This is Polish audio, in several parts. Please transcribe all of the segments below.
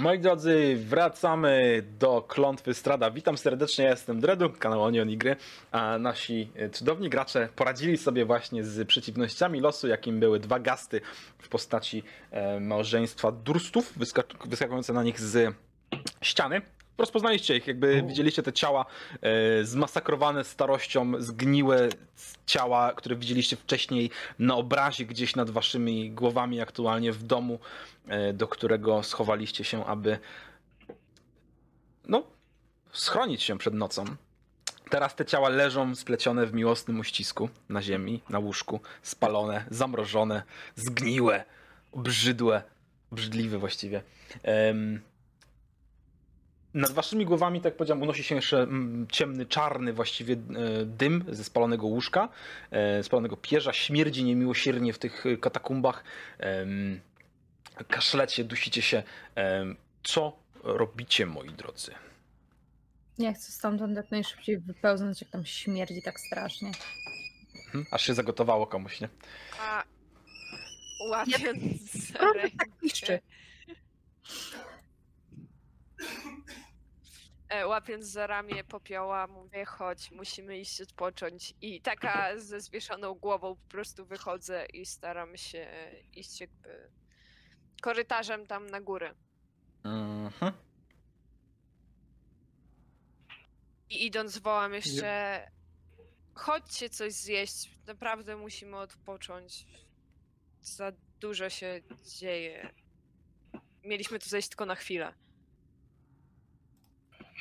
Moi drodzy, wracamy do Klątwy Strada. Witam serdecznie, ja jestem Dredu, kanał Onion i Gry, a nasi e, cudowni gracze poradzili sobie właśnie z przeciwnościami losu, jakim były dwa gasty w postaci e, małżeństwa Durstów, wyskak- wyskakujące na nich z ściany. Rozpoznaliście ich, jakby widzieliście te ciała e, zmasakrowane starością, zgniłe ciała, które widzieliście wcześniej na obrazie gdzieś nad waszymi głowami aktualnie w domu, e, do którego schowaliście się, aby no, schronić się przed nocą. Teraz te ciała leżą splecione w miłosnym uścisku na ziemi, na łóżku, spalone, zamrożone, zgniłe, obrzydłe, obrzydliwe właściwie. Em, nad waszymi głowami, tak jak powiedziałem, unosi się jeszcze mm, ciemny, czarny właściwie e, dym ze spalonego łóżka, e, spalonego pierza. Śmierdzi niemiłosiernie w tych e, katakumbach. Kaszlecie, dusicie się. Co robicie, moi drodzy? Ja chcę stamtąd jak najszybciej wypełznąć, jak tam śmierdzi tak strasznie. Hm? Aż się zagotowało komuś, nie? A łapiąc rękę, tak piszczy. E, łapiąc za ramię popioła, mówię, chodź, musimy iść odpocząć. I taka ze zwieszoną głową po prostu wychodzę i staram się iść jakby korytarzem tam na górę. Mhm. I idąc wołam jeszcze, chodźcie coś zjeść, naprawdę musimy odpocząć. Za dużo się dzieje. Mieliśmy tu zejść tylko na chwilę.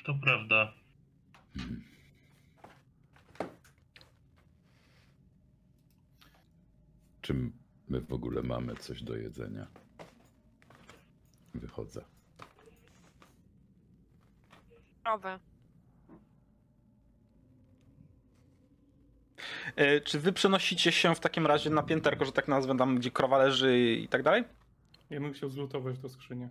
To prawda. Czy my w ogóle mamy coś do jedzenia? Wychodzę. Krowy. E, Czy wy przenosicie się w takim razie na pięterko, że tak nazwę, tam gdzie krowa leży i tak dalej? Ja bym chciał zlutować do skrzynię.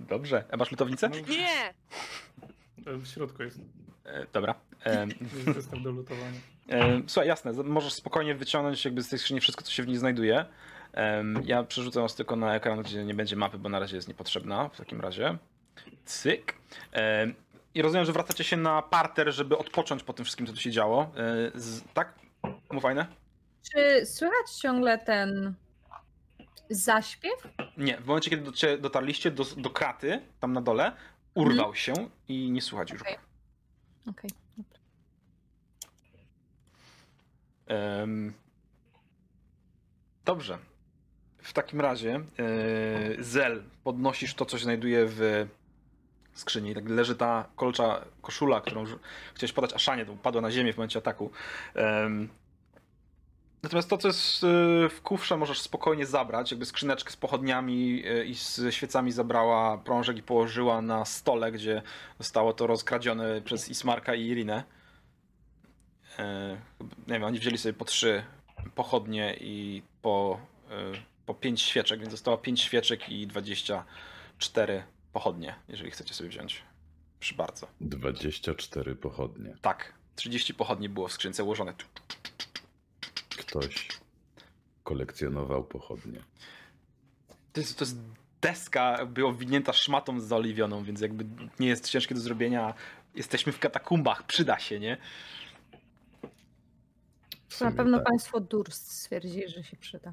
Dobrze. A masz lutownicę? No, Nie! e, w środku jest. E, Dobra. E, zestaw do lutowania. E, Słuchaj, jasne, możesz spokojnie wyciągnąć jakby z tej skrzyni wszystko, co się w niej znajduje. Ja przerzucę was tylko na ekran, gdzie nie będzie mapy, bo na razie jest niepotrzebna w takim razie. Cyk. I rozumiem, że wracacie się na parter, żeby odpocząć po tym wszystkim, co tu się działo. Z, tak? Mu fajne? Czy słychać ciągle ten zaśpiew? Nie, w momencie, kiedy dotarliście do, do kraty, tam na dole, urwał się i nie słuchać już. Okej. Dobra. Em, Dobrze. W takim razie e, Zel, podnosisz to, co się znajduje w skrzyni. Tak leży ta kolcza koszula, którą chciałeś podać Aszanie, to upadła na ziemię w momencie ataku. Em, Natomiast to, co jest e, w kufrze, możesz spokojnie zabrać. Jakby skrzyneczkę z pochodniami e, i z świecami zabrała prążek i położyła na stole, gdzie zostało to rozkradzione przez Ismarka i Irinę. E, nie wiem, oni wzięli sobie po trzy pochodnie i po, e, po pięć świeczek, więc zostało pięć świeczek i 24 pochodnie, jeżeli chcecie sobie wziąć. Proszę bardzo. 24 pochodnie. Tak, 30 pochodni było w skrzynce ułożone. Ktoś kolekcjonował pochodnie. To jest, to jest deska, była owinięta szmatą zaoliwioną, więc jakby nie jest ciężkie do zrobienia. Jesteśmy w katakumbach, przyda się, nie? Na pewno tak, państwo Durst stwierdzili, że się przyda.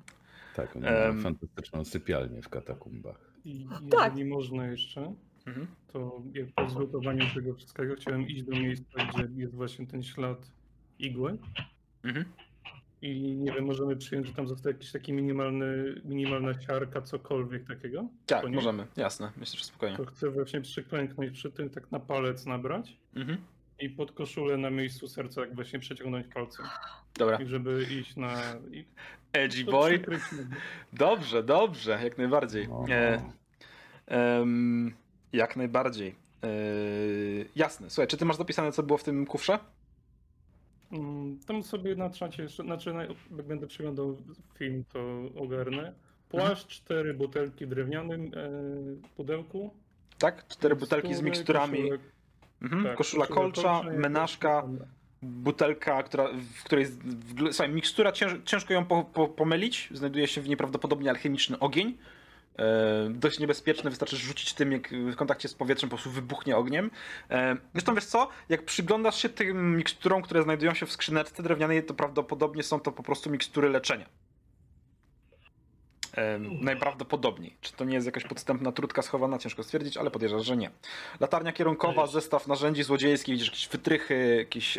Tak, oni Em. mają fantastyczną sypialnię w katakumbach. I Tak. jeżeli można jeszcze, Mhm. to jak po zlutowaniu tego wszystkiego chciałem iść do miejsca, gdzie jest właśnie ten ślad igły. Mhm. I nie wiem, możemy przyjąć, że tam został jakiś taki minimalny, minimalna siarka, cokolwiek takiego. Tak, możemy, jasne, myślę, że spokojnie. To chcę właśnie przyklęknąć przy tym, tak na palec nabrać Mhm. i pod koszulę na miejscu serca jak właśnie przeciągnąć palcem. Dobra. I żeby iść na... I Edgy to boy. Dobrze, dobrze, jak najbardziej. No. E, em, jak najbardziej. E, jasne. Słuchaj, czy ty masz zapisane, co było w tym kufrze? Mm, Tam sobie na czacie, jeszcze- znaczy na- jak będę przeglądał film, to ogarnę. Płaszcz, cztery butelki w drewnianym e, pudełku. Tak? Cztery butelki z miksturami. koszulek, Mhm. tak, koszula koszulę kolcza, kolcza, menażka, butelka, która, w której. W, słuchaj, mikstura cięż, ciężko ją po, po, pomylić. Znajduje się w niej prawdopodobnie alchemiczny ogień. E, dość niebezpieczny, wystarczy rzucić tym, jak w kontakcie z powietrzem po prostu wybuchnie ogniem. E, Zresztą wiesz co, jak przyglądasz się tym miksturom, które znajdują się w skrzyneczce drewnianej, to prawdopodobnie są to po prostu mikstury leczenia. E, najprawdopodobniej. Czy to nie jest jakaś podstępna trutka schowana, ciężko stwierdzić, ale podejrzewam, że nie. Latarnia kierunkowa, zestaw narzędzi złodziejskich, widzisz jakieś wytrychy, jakieś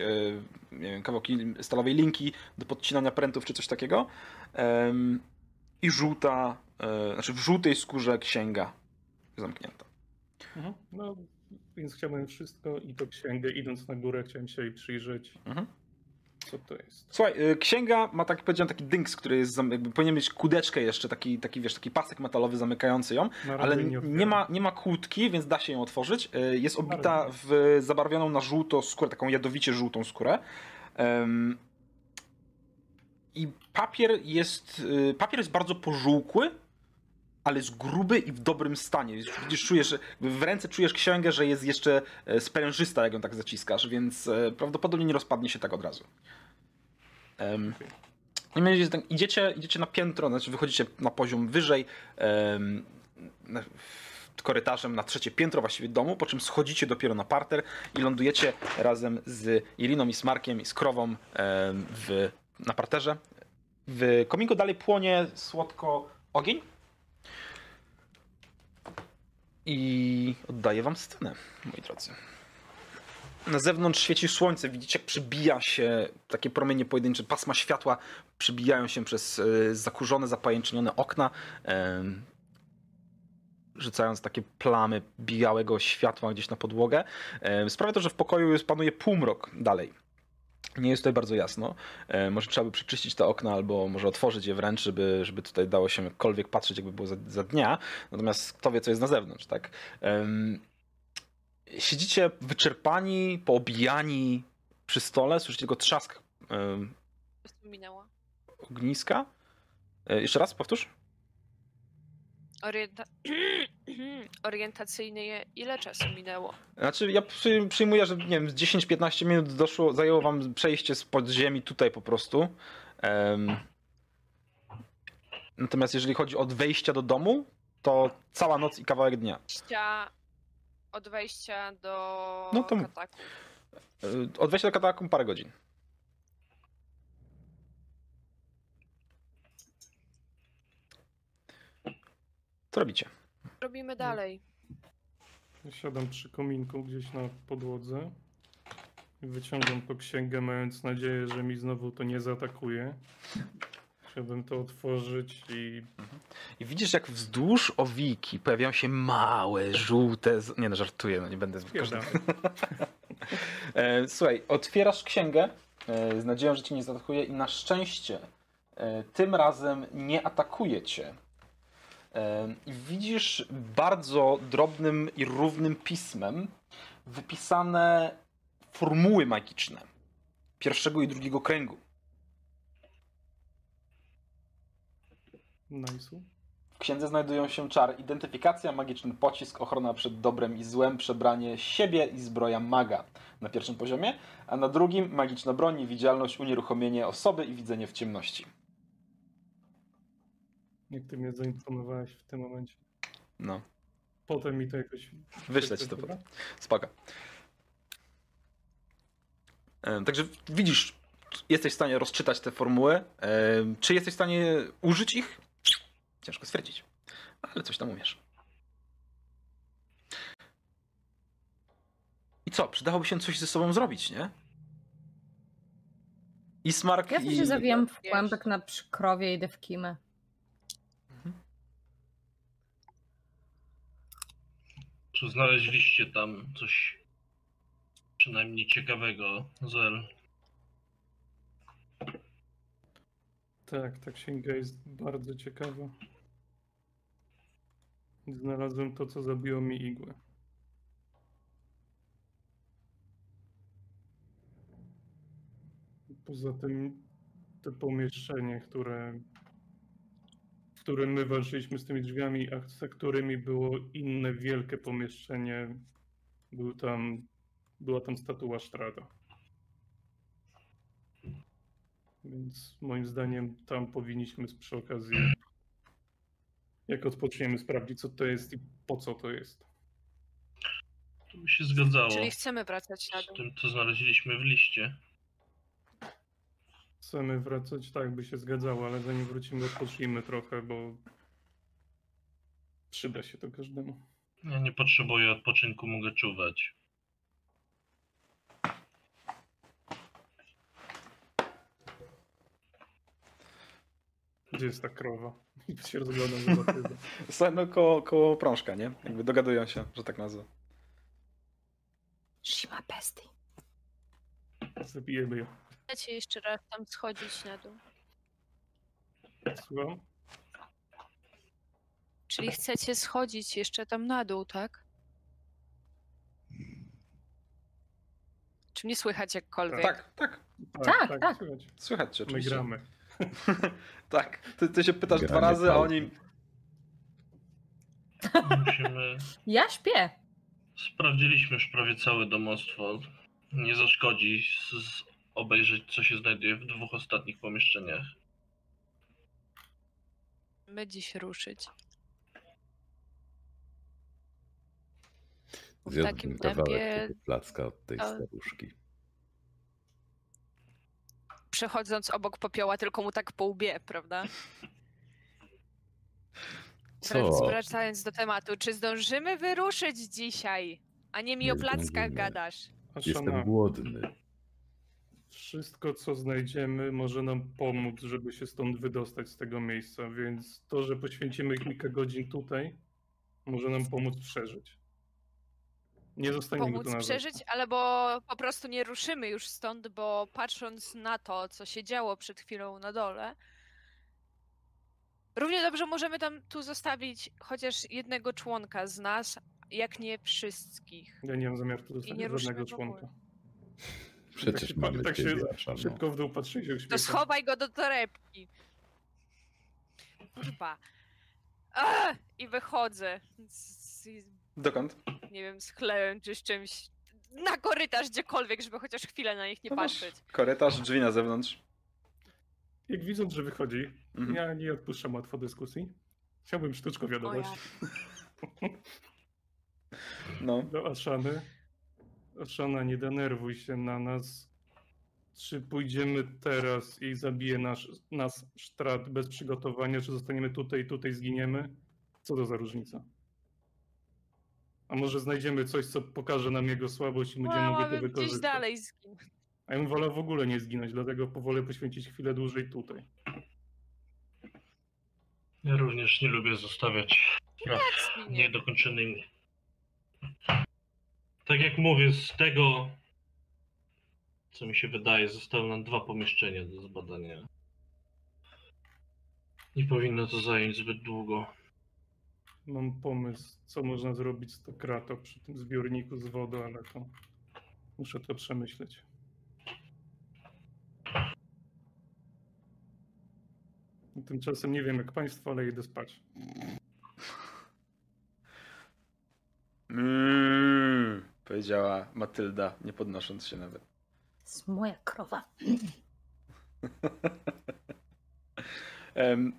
nie wiem, kawałki stalowej linki do podcinania prętów czy coś takiego. I żółta, e, znaczy w żółtej skórze księga zamknięta. Mhm. No, więc chciałem wszystko i to księgę. Idąc na górę, chciałem się jej przyjrzeć. Mhm. Co to jest? Słuchaj, y, księga ma tak powiedziałem taki dynks, który jest, jakby powinien mieć kudeczkę jeszcze, taki, taki wiesz, taki pasek metalowy zamykający ją, Na ale nie otwieram. ma, nie ma kłódki, więc da się ją otworzyć. Y, Jest obita w zabarwioną na żółto skórę, taką jadowicie żółtą skórę. Em, I papier jest, papier jest bardzo pożółkły, ale jest gruby i w dobrym stanie. Widzisz, czujesz, w ręce czujesz księgę, że jest jeszcze e, sprężysta, jak ją tak zaciskasz, więc e, prawdopodobnie nie rozpadnie się tak od razu. Tak, idziecie, idziecie na piętro, znaczy wychodzicie na poziom wyżej, w- korytarzem na trzecie piętro właściwie domu, po czym schodzicie dopiero na parter i lądujecie razem z Iriną i z Markiem i z Krową w, na parterze. W kominku dalej płonie słodko ogień. I oddaję wam scenę, moi drodzy. Na zewnątrz świeci słońce, widzicie jak przybija się takie promienie pojedyncze, pasma światła przybijają się przez e, zakurzone, zapajęczynione okna, rzucając takie plamy białego światła gdzieś na podłogę. Sprawia to, że w pokoju jest, panuje półmrok dalej. Nie jest tutaj bardzo jasno. E, Może trzeba by przeczyścić te okna, albo może otworzyć je wręcz, żeby, żeby tutaj dało się jakkolwiek patrzeć, jakby było za, za dnia. Natomiast kto wie, co jest na zewnątrz, tak? Siedzicie wyczerpani, poobijani przy stole, słyszycie tylko trzask minęło? ogniska. E, Jeszcze raz, powtórz. Orienta... Orientacyjnie ile czasu minęło? Znaczy, ja przy, przyjmuję, że nie wiem, z 10-15 minut doszło, zajęło wam przejście z podziemi tutaj po prostu. Em, natomiast jeżeli chodzi od wejścia do domu, to cała noc i kawałek dnia. Od wejścia do No to- kataku. E, Od wejścia do katakumb parę godzin. Co robicie? Robimy dalej. Siadam przy kominku gdzieś na podłodze. i Wyciągam po księgę, mając nadzieję, że mi znowu to nie zaatakuje. Chciałbym to otworzyć i I widzisz, jak wzdłuż owiki pojawiają się małe, żółte. Z... Nie no, żartuję, no nie będę. Spierdalaj. E, Słuchaj, otwierasz księgę e, z nadzieją, że cię nie zaatakuje i na szczęście e, tym razem nie atakuje cię. I widzisz bardzo drobnym i równym pismem wypisane formuły magiczne pierwszego i drugiego kręgu. Nice'u. W księdze znajdują się czar identyfikacja, magiczny pocisk, ochrona przed dobrem i złem, przebranie siebie i zbroja maga na pierwszym poziomie, a na drugim magiczna broń, niewidzialność, unieruchomienie osoby i widzenie w ciemności. Jak ty mnie zaimponowałeś w tym momencie. No, Potem mi to jakoś... wyślę ci to. Dobra? Spoko. E, Także widzisz, jesteś w stanie rozczytać te formuły. E, Czy jesteś w stanie użyć ich? Ciężko stwierdzić, ale coś tam umiesz. I co? Przydałoby się coś ze sobą zrobić, nie? Ismark Ja to i... się zawijam w kłębek na przykrowie i idę w kimę. Czy znaleźliście tam coś przynajmniej ciekawego, Zel? Tak, ta księga jest bardzo ciekawa. Znalazłem to, co zabiło mi igłę. Poza tym to pomieszczenie, które którym my walczyliśmy z tymi drzwiami, a za którymi było inne wielkie pomieszczenie. Był tam, była tam statua Strada. Więc moim zdaniem tam powinniśmy przy okazji Jak odpoczniemy, sprawdzić co to jest i po co to jest. To by się zgadzało Czyli chcemy wracać na z dół. tym, co znaleźliśmy w liście. Chcemy wracać, tak by się zgadzało, ale zanim wrócimy, odpocznijmy trochę, bo przyda się to każdemu. Ja nie potrzebuję odpoczynku, mogę czuwać. Gdzie jest ta krowa? I się rozglądam za no koło, koło prążka, nie? Jakby dogadują się, że tak nazwę. Shima bestie. Zabijemy ją. Chcecie jeszcze raz tam schodzić na dół. Słucham? Czyli chcecie schodzić jeszcze tam na dół, tak? Czy mnie słychać jakkolwiek? Tak, tak. Tak, tak. Słychać. Słychać cię My oczywiście. gramy. tak. Ty, ty się pytasz dwa Granie razy, a oni... Musimy... Ja śpię. Sprawdziliśmy już prawie całe domostwo. Nie zaszkodzi z, z obejrzeć, co się znajduje w dwóch ostatnich pomieszczeniach. My dziś ruszyć. W Zjadłbym takim kawałek tempie, placka od tej to- staruszki. przechodząc obok popioła, tylko mu tak po łbie, prawda? Co? Wracając do tematu, czy zdążymy wyruszyć dzisiaj? A nie mi Nie o plackach zdążymy. gadasz. Jestem głodny. Wszystko co znajdziemy może nam pomóc, żeby się stąd wydostać z tego miejsca, więc to, że poświęcimy kilka godzin tutaj, może nam pomóc przeżyć. Nie zostaniemy tu Pomóc na zawsze. przeżyć, albo po prostu nie ruszymy już stąd, bo patrząc na to, co się działo przed chwilą na dole, równie dobrze możemy tam tu zostawić chociaż jednego członka z nas, jak nie wszystkich. Ja nie mam zamiaru tu zostawić żadnego członka. Przecież tak, mamy tak się szybko w dół patrzy i się To schowaj go do torebki. Kurwa. I wychodzę. Z, z, Dokąd? nie wiem, z chlebem czy z czymś. Na korytarz gdziekolwiek, żeby chociaż chwilę na nich nie No patrzeć. Korytarz, drzwi na zewnątrz. Jak widząc, że wychodzi, Mhm. ja nie odpuszczam łatwo dyskusji. Chciałbym sztuczką O wiadomość ja. No. do Aszany. Aszana, nie denerwuj się na nas. Czy pójdziemy teraz i zabije nasz, nas sztrat bez przygotowania, czy zostaniemy tutaj i tutaj zginiemy? Co to za różnica? A może znajdziemy coś, co pokaże nam jego słabość i będziemy mogli to Wolałabym gdzieś wykorzystać? dalej zginąć. A ja bym wolał w ogóle nie zginąć, dlatego powolę poświęcić chwilę dłużej tutaj. Ja również nie lubię zostawiać spraw Nie. niedokończonymi. Tak jak mówię, z tego, co mi się wydaje, zostały nam dwa pomieszczenia do zbadania. Nie powinno to zająć zbyt długo. Mam pomysł, co można zrobić z to krato przy tym zbiorniku z wodą, ale to muszę to przemyśleć. Tymczasem nie wiem jak państwo, ale idę spać. Mm, powiedziała Matylda, nie podnosząc się nawet. To jest moja krowa.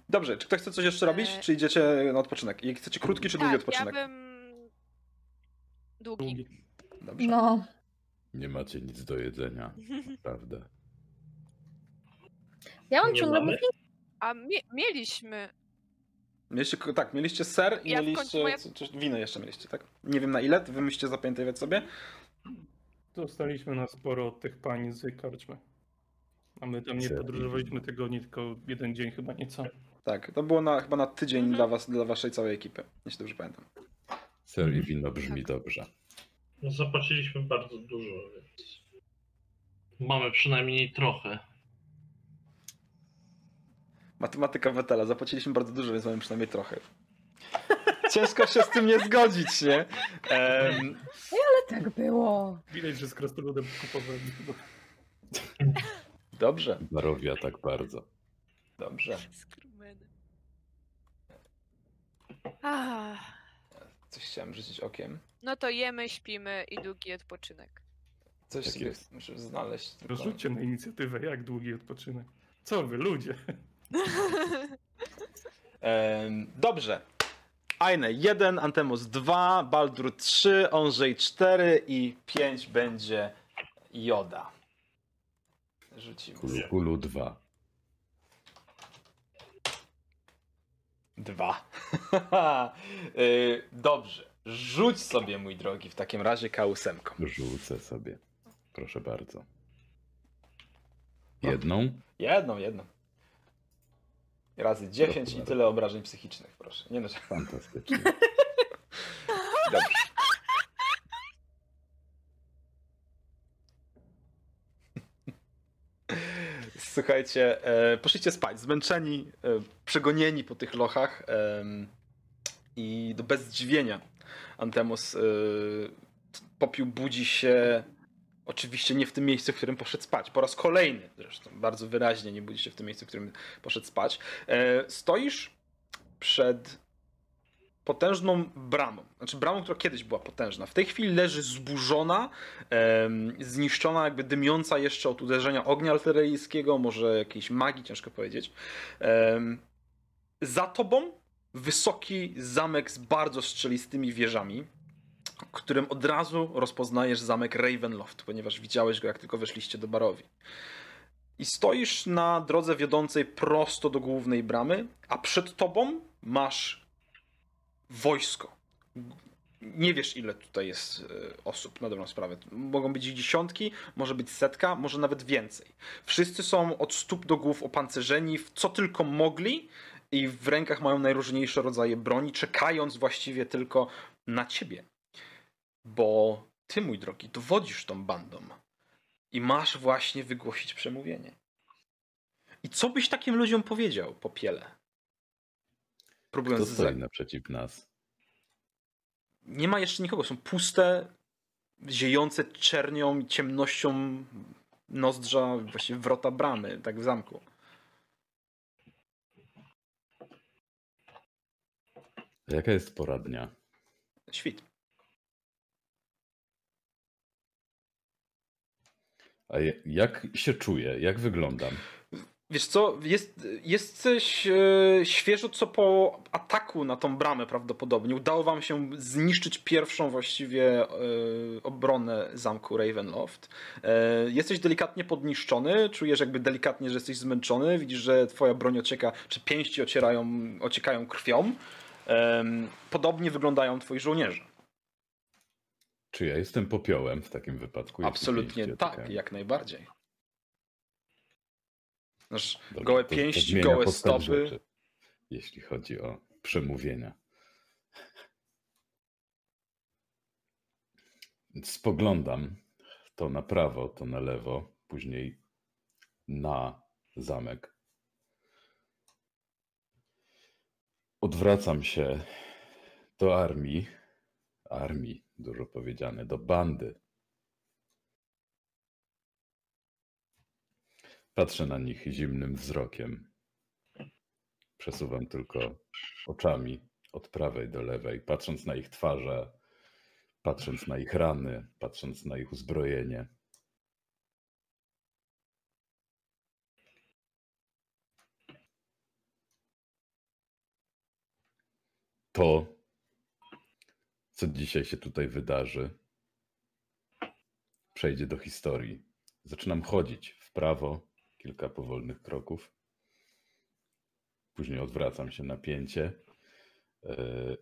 Dobrze, czy ktoś chce coś jeszcze robić, E- czy idziecie na odpoczynek? I chcecie krótki czy długi Tak, odpoczynek? ja bym... Długi. Długi. Dobrze. No. Nie macie nic do jedzenia, prawda? Ja mam ciągle mamy? A mie mieliśmy... Mieliście, tak, mieliście ser i Ja mieliście moja- wino jeszcze mieliście, tak? Nie wiem na ile, wy musicie zapamiętać sobie. Dostaliśmy na sporo od tych pani z karczmy. A my tam nie podróżowaliśmy tygodnie, tylko jeden dzień chyba nieco. Tak, to było na, chyba na tydzień Mhm. dla was, dla waszej całej ekipy, jeśli dobrze pamiętam. Ser i wino brzmi dobrze. No, zapłaciliśmy bardzo dużo, więc mamy przynajmniej trochę. Matematyka Wetela, zapłaciliśmy bardzo dużo, więc mamy przynajmniej trochę. Ciężko się z tym nie zgodzić, nie? Em, Ale tak było. Widać, że z krasnoludem chyba. dobrze, Warowia tak bardzo. dobrze. Ah, Coś chciałem rzucić okiem. no to jemy, śpimy i długi odpoczynek. Coś Tak sobie jest. muszę znaleźć. tylko- Rozrzućcie na inicjatywę, jak długi odpoczynek. Co wy, ludzie? Dobrze. Aine 1, Antemos 2, Baldur 3, Onżej 4 i 5 będzie Joda. Rzucimy. Kulu, kulu 2. Dwa. Y, Dobrze. Rzuć sobie, mój drogi, w takim razie K8. Rzucę sobie. Proszę bardzo. Jedną. Jedną, jedną. Razy 10 i tyle obrażeń psychicznych, proszę. Nie no, że- Fantastycznie. dobrze. Słuchajcie, e, poszliście spać, zmęczeni, e, przegonieni po tych lochach em, i do bez zdziwienia Antemos e, popiół budzi się oczywiście nie w tym miejscu, w którym poszedł spać. Po raz kolejny zresztą, bardzo wyraźnie nie budzi się w tym miejscu, w którym poszedł spać. E, stoisz przed potężną bramą. Znaczy bramą, która kiedyś była potężna. W tej chwili leży zburzona, zniszczona, jakby dymiąca jeszcze od uderzenia ognia artyleryjskiego, może jakiejś magii, ciężko powiedzieć. Za tobą wysoki zamek z bardzo strzelistymi wieżami, którym od razu rozpoznajesz zamek Ravenloft, ponieważ widziałeś go, jak tylko weszliście do barowi. I stoisz na drodze wiodącej prosto do głównej bramy, a przed tobą masz wojsko. Nie wiesz, ile tutaj jest e, osób na dobrą sprawę. Mogą być dziesiątki, może być setka, może nawet więcej. Wszyscy są od stóp do głów opancerzeni w co tylko mogli i w rękach mają najróżniejsze rodzaje broni, czekając właściwie tylko na ciebie. Bo ty, mój drogi, dowodzisz tą bandą i masz właśnie wygłosić przemówienie. I co byś takim ludziom powiedział, popiele? Próbując Kto z- stoi naprzeciw nas? nie ma jeszcze nikogo. Są puste, ziejące czernią i ciemnością nozdrza, właściwie wrota bramy, tak w zamku. Jaka jest pora dnia? Świt. A jak się czuję? Jak wyglądam? Wiesz co, jest, jesteś e, świeżo co po ataku na tą bramę prawdopodobnie. Udało wam się zniszczyć pierwszą właściwie e, obronę zamku Ravenloft. E, jesteś delikatnie podniszczony, czujesz jakby delikatnie, że jesteś zmęczony. Widzisz, że twoja broń ocieka, czy pięści ocierają, ociekają krwią. Podobnie wyglądają twoi żołnierze. Czy ja jestem popiołem w takim wypadku? Absolutnie tak, jak najbardziej. Znaczy, Dobrze, gołe pięści, gołe stopy. rzeczy, jeśli chodzi o przemówienia. Spoglądam to na prawo, to na lewo, później na zamek. Odwracam się do armii, armii, dużo powiedziane, do bandy. Patrzę na nich zimnym wzrokiem. Przesuwam tylko oczami od prawej do lewej, patrząc na ich twarze, patrząc na ich rany, patrząc na ich uzbrojenie. To, co dzisiaj się tutaj wydarzy, przejdzie do historii. Zaczynam chodzić w prawo, kilka powolnych kroków. Później odwracam się na pięcie. E,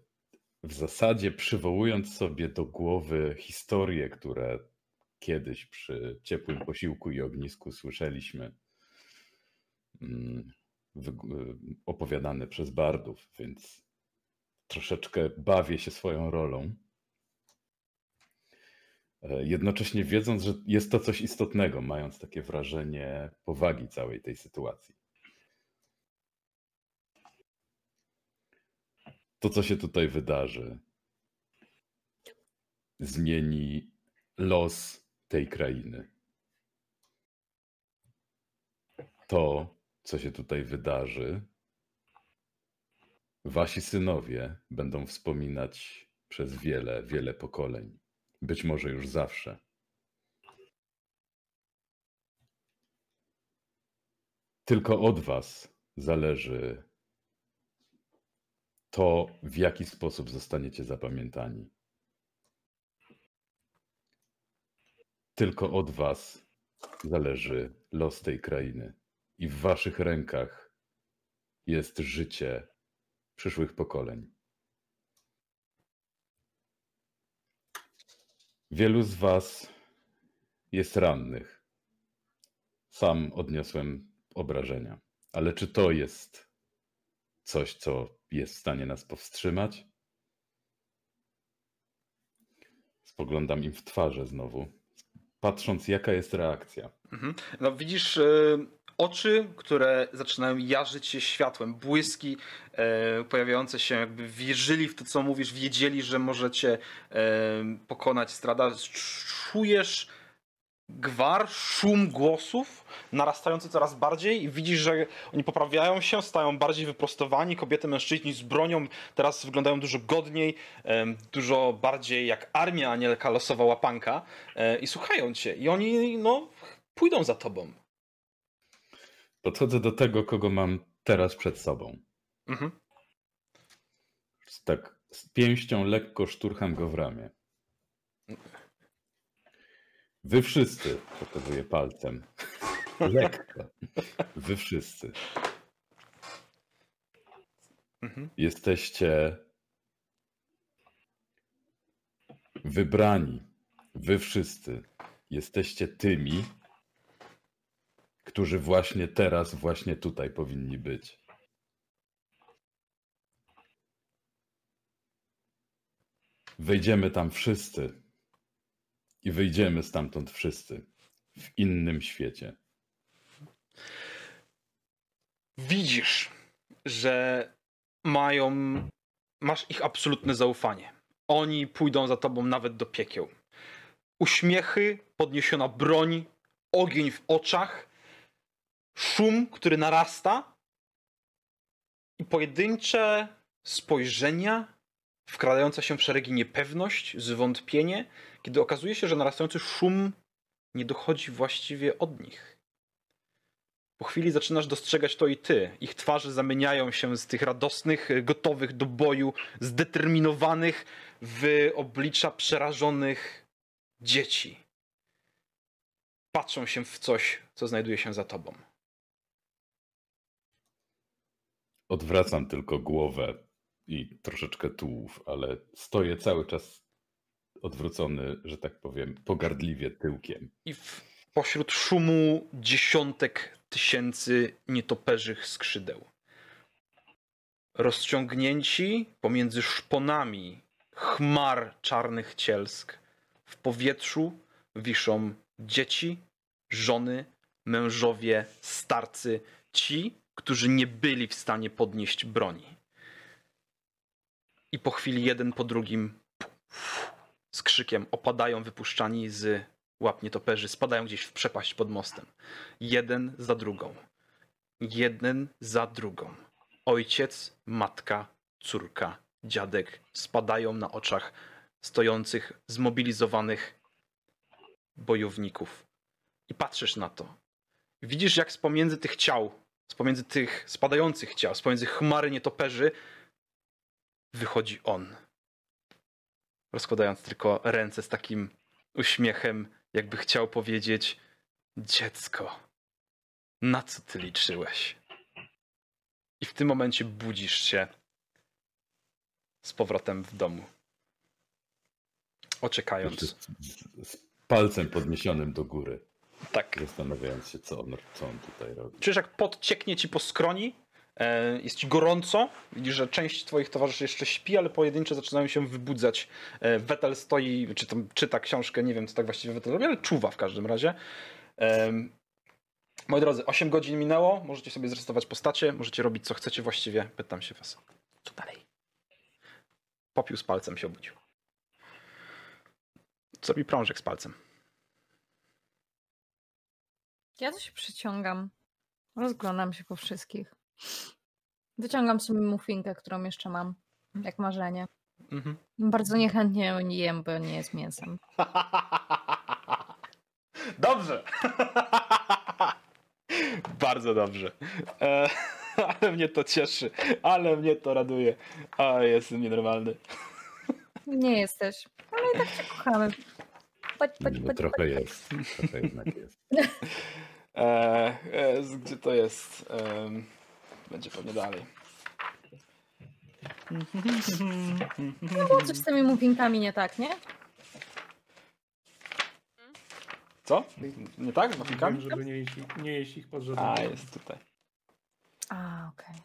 W zasadzie przywołując sobie do głowy historie, które kiedyś przy ciepłym posiłku i ognisku słyszeliśmy, mm, y, opowiadane przez bardów, więc troszeczkę bawię się swoją rolą. E, Jednocześnie wiedząc, że jest to coś istotnego, mając takie wrażenie powagi całej tej sytuacji. To, co się tutaj wydarzy, zmieni los tej krainy. To, co się tutaj wydarzy, wasi synowie będą wspominać przez wiele, wiele pokoleń. Być może już zawsze. Tylko od was zależy to, w jaki sposób zostaniecie zapamiętani. Tylko od Was zależy los tej krainy i w Waszych rękach jest życie przyszłych pokoleń. Wielu z Was jest rannych. Sam odniosłem obrażenia. Ale czy to jest coś, co jest w stanie nas powstrzymać? Spoglądam im w twarze znowu, patrząc, jaka jest reakcja. Mhm. No widzisz e, oczy, które zaczynają jarzyć się światłem, błyski e, pojawiające się, jakby wierzyli w to, co mówisz, wiedzieli, że możecie e, pokonać strada. Czujesz gwar, szum głosów narastający coraz bardziej i widzisz, że oni poprawiają się, stają bardziej wyprostowani, kobiety, mężczyźni z bronią teraz wyglądają dużo godniej, em, dużo bardziej jak armia, a nie losowa łapanka e, i słuchają cię i oni no pójdą za tobą. Podchodzę do tego, kogo mam teraz przed sobą. Mhm. Tak z pięścią lekko szturcham go w ramię. Wy wszyscy, pokazuję palcem. Lekko. Wy wszyscy Mhm. jesteście wybrani. Wy wszyscy jesteście tymi, którzy właśnie teraz, właśnie tutaj powinni być. Wejdziemy tam wszyscy i wyjdziemy stamtąd wszyscy w innym świecie. Widzisz, że mają, masz ich absolutne zaufanie. Oni pójdą za tobą nawet do piekieł. Uśmiechy, podniesiona broń, ogień w oczach, szum, który narasta i pojedyncze spojrzenia, wkradająca się w szeregi niepewność, zwątpienie, kiedy okazuje się, że narastający szum nie dochodzi właściwie od nich. Po chwili zaczynasz dostrzegać to i ty. Ich twarze zamieniają się z tych radosnych, gotowych do boju, zdeterminowanych w oblicza przerażonych dzieci. Patrzą się w coś, co znajduje się za tobą. Odwracam tylko głowę i troszeczkę tułów, ale stoję cały czas odwrócony, że tak powiem, pogardliwie tyłkiem. I w, pośród szumu dziesiątek tysięcy nietoperzych skrzydeł. Rozciągnięci pomiędzy szponami chmar czarnych cielsk, w powietrzu wiszą dzieci, żony, mężowie, starcy, ci, którzy nie byli w stanie podnieść broni. I po chwili jeden po drugim z krzykiem opadają wypuszczani z łap nietoperzy, spadają gdzieś w przepaść pod mostem. Jeden za drugą. Jeden za drugą. Ojciec, matka, córka, dziadek spadają na oczach stojących, zmobilizowanych bojowników. I patrzysz na to. Widzisz, jak z pomiędzy tych ciał, z pomiędzy tych spadających ciał, z pomiędzy chmary nietoperzy wychodzi on. Rozkładając tylko ręce z takim uśmiechem, jakby chciał powiedzieć: Dziecko, na co ty liczyłeś? I w tym momencie budzisz się z powrotem w domu. Oczekając. z, z palcem podniesionym do góry, Tak. zastanawiając się, co on, co on tutaj robi. Czujesz, jak pot cieknie ci po skroni, e, jest ci gorąco. Widzisz, że część twoich towarzyszy jeszcze śpi, ale pojedyncze zaczynają się wybudzać. E, Wetel stoi, czy tam czyta książkę, nie wiem, co tak właściwie Wetel robi, ale czuwa w każdym razie. Em, Moi drodzy, 8 godzin minęło, możecie sobie zresetować postacie, możecie robić co chcecie właściwie. Pytam się was, co dalej? Popił z palcem się obudził. Co mi prążek z palcem? Ja to się przyciągam. Rozglądam się po wszystkich. Wyciągam sobie muffinkę, którą jeszcze mam. Jak marzenie. Mhm. Bardzo niechętnie ją jem, bo nie jest mięsem. Dobrze. Bardzo dobrze. E, Ale mnie to cieszy, ale mnie to raduje. A, jestem nienormalny. Nie jesteś, ale i tak cię kochamy. Chodź, chodź, No, chodź, trochę chodź. jest. Trochę jednak jest. E, e, gdzie to jest? Em, będzie pewnie dalej. No było coś z tymi muffinkami nie tak, nie? Co? Nie tak? Z Wiem, maffikami? żeby nie jeść, ich- nie jeść ich pod żadnym A, jest tutaj. A, okej.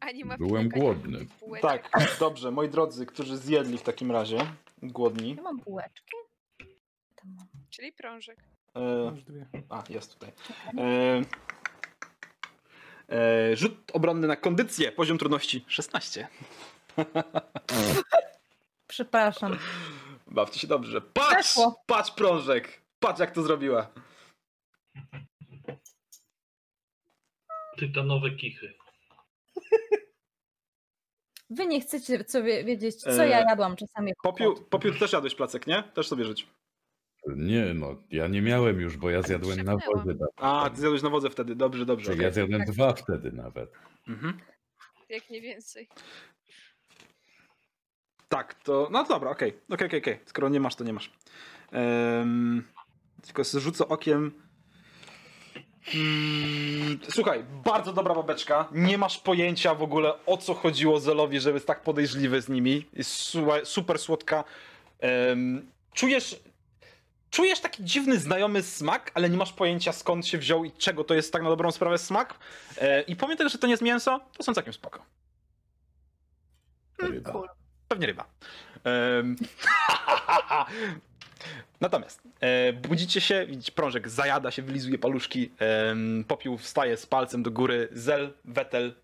Ani ma Byłem pilnika, głodny. ani. Tak, dobrze, moi drodzy, którzy zjedli w takim razie, głodni. Ja mam bułeczki. Tam mam. Czyli prążek. E, Masz dwie. a, jest tutaj. E, e, rzut obronny na kondycję, poziom trudności 16. Przepraszam. Bawcie się dobrze. Patrz! Weszło. Patrz prążek! Patrz jak to zrobiła. Tytanowe kichy. Wy nie chcecie co wie, wiedzieć, co E, ja jadłam czasami. jako Popiół, kot. popiół ty też jadłeś placek, nie? Też sobie żyć. Nie no, ja nie miałem już, bo ja zjadłem na szepnęłam. wodę. A, ty zjadłeś na wodze wtedy, dobrze, dobrze. Ja okej. zjadłem dwa wtedy nawet. Mhm. Jak nie więcej. Tak, to. No dobra, okej. Okej, okej, okej. Skoro nie masz, to nie masz. Tylko sobie rzucę okiem. Mm, słuchaj, bardzo dobra babeczka. Nie masz pojęcia w ogóle o co chodziło Zelowi, żeby jest tak podejrzliwy z nimi. Jest su- super słodka. Em, czujesz. Czujesz taki dziwny, znajomy smak, ale nie masz pojęcia skąd się wziął i czego to jest tak na dobrą sprawę smak. E, I tego, że to nie jest mięso, to są całkiem spoko. Ryba. Cool. Pewnie ryba. Em, Natomiast e, budzicie się, widzicie, prążek zajada się, wylizuje paluszki, em, popiół wstaje z palcem do góry, Zel, Wetel,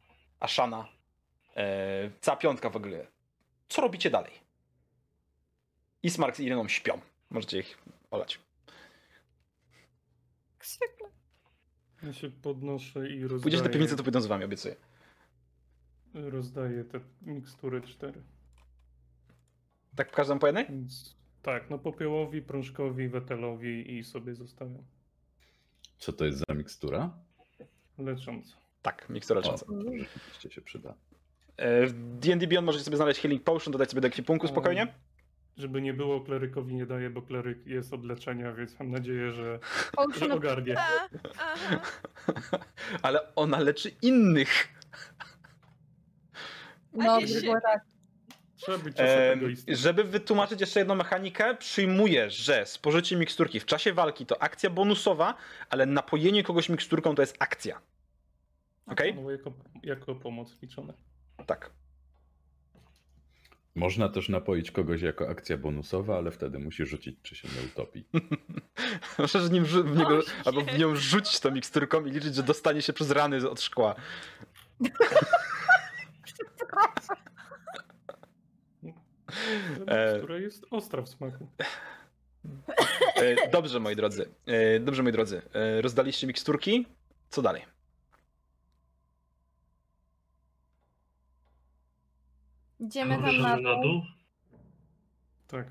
Ashana, e, cała piątka w ogóle. Co robicie dalej? Ismark z Ireną śpią. Możecie ich olać. Zwykle. Ja się podnoszę i rozdaję, Pójdziesz do piwnicy, to pójdą z wami, obiecuję. rozdaję te mikstury cztery. Tak w każdym po jednej? Więc tak, no popiołowi, prążkowi, wetelowi i sobie zostawiam. Co to jest za mikstura? Lecząc. Tak, mikstura O, lecząca. rzeczywiście się przyda. E, W D&D Beyond możecie sobie znaleźć Healing Potion, dodać sobie do ekwipunku spokojnie. Żeby nie było, klerykowi nie daję, bo kleryk jest od leczenia, więc mam nadzieję, że, że of- ogarnie. Ale ona leczy innych. No, było tak. Trzeba być egoistą. żeby wytłumaczyć jeszcze jedną mechanikę, przyjmuję, że spożycie miksturki w czasie walki to akcja bonusowa, ale napojenie kogoś miksturką to jest akcja. Okej? No, jako, jako pomoc liczone. Tak. Można też napoić kogoś jako akcja bonusowa, ale wtedy musi rzucić, czy się nie utopi. Możesz nim w niego, O, albo w nią rzucić tą miksturką i liczyć, że dostanie się przez rany od szkła. E. Która jest ostra w smaku. E, Dobrze, moi drodzy. E, Dobrze, moi drodzy. Rozdaliście miksturki. Co dalej? Idziemy tam na na dół. dół. Tak.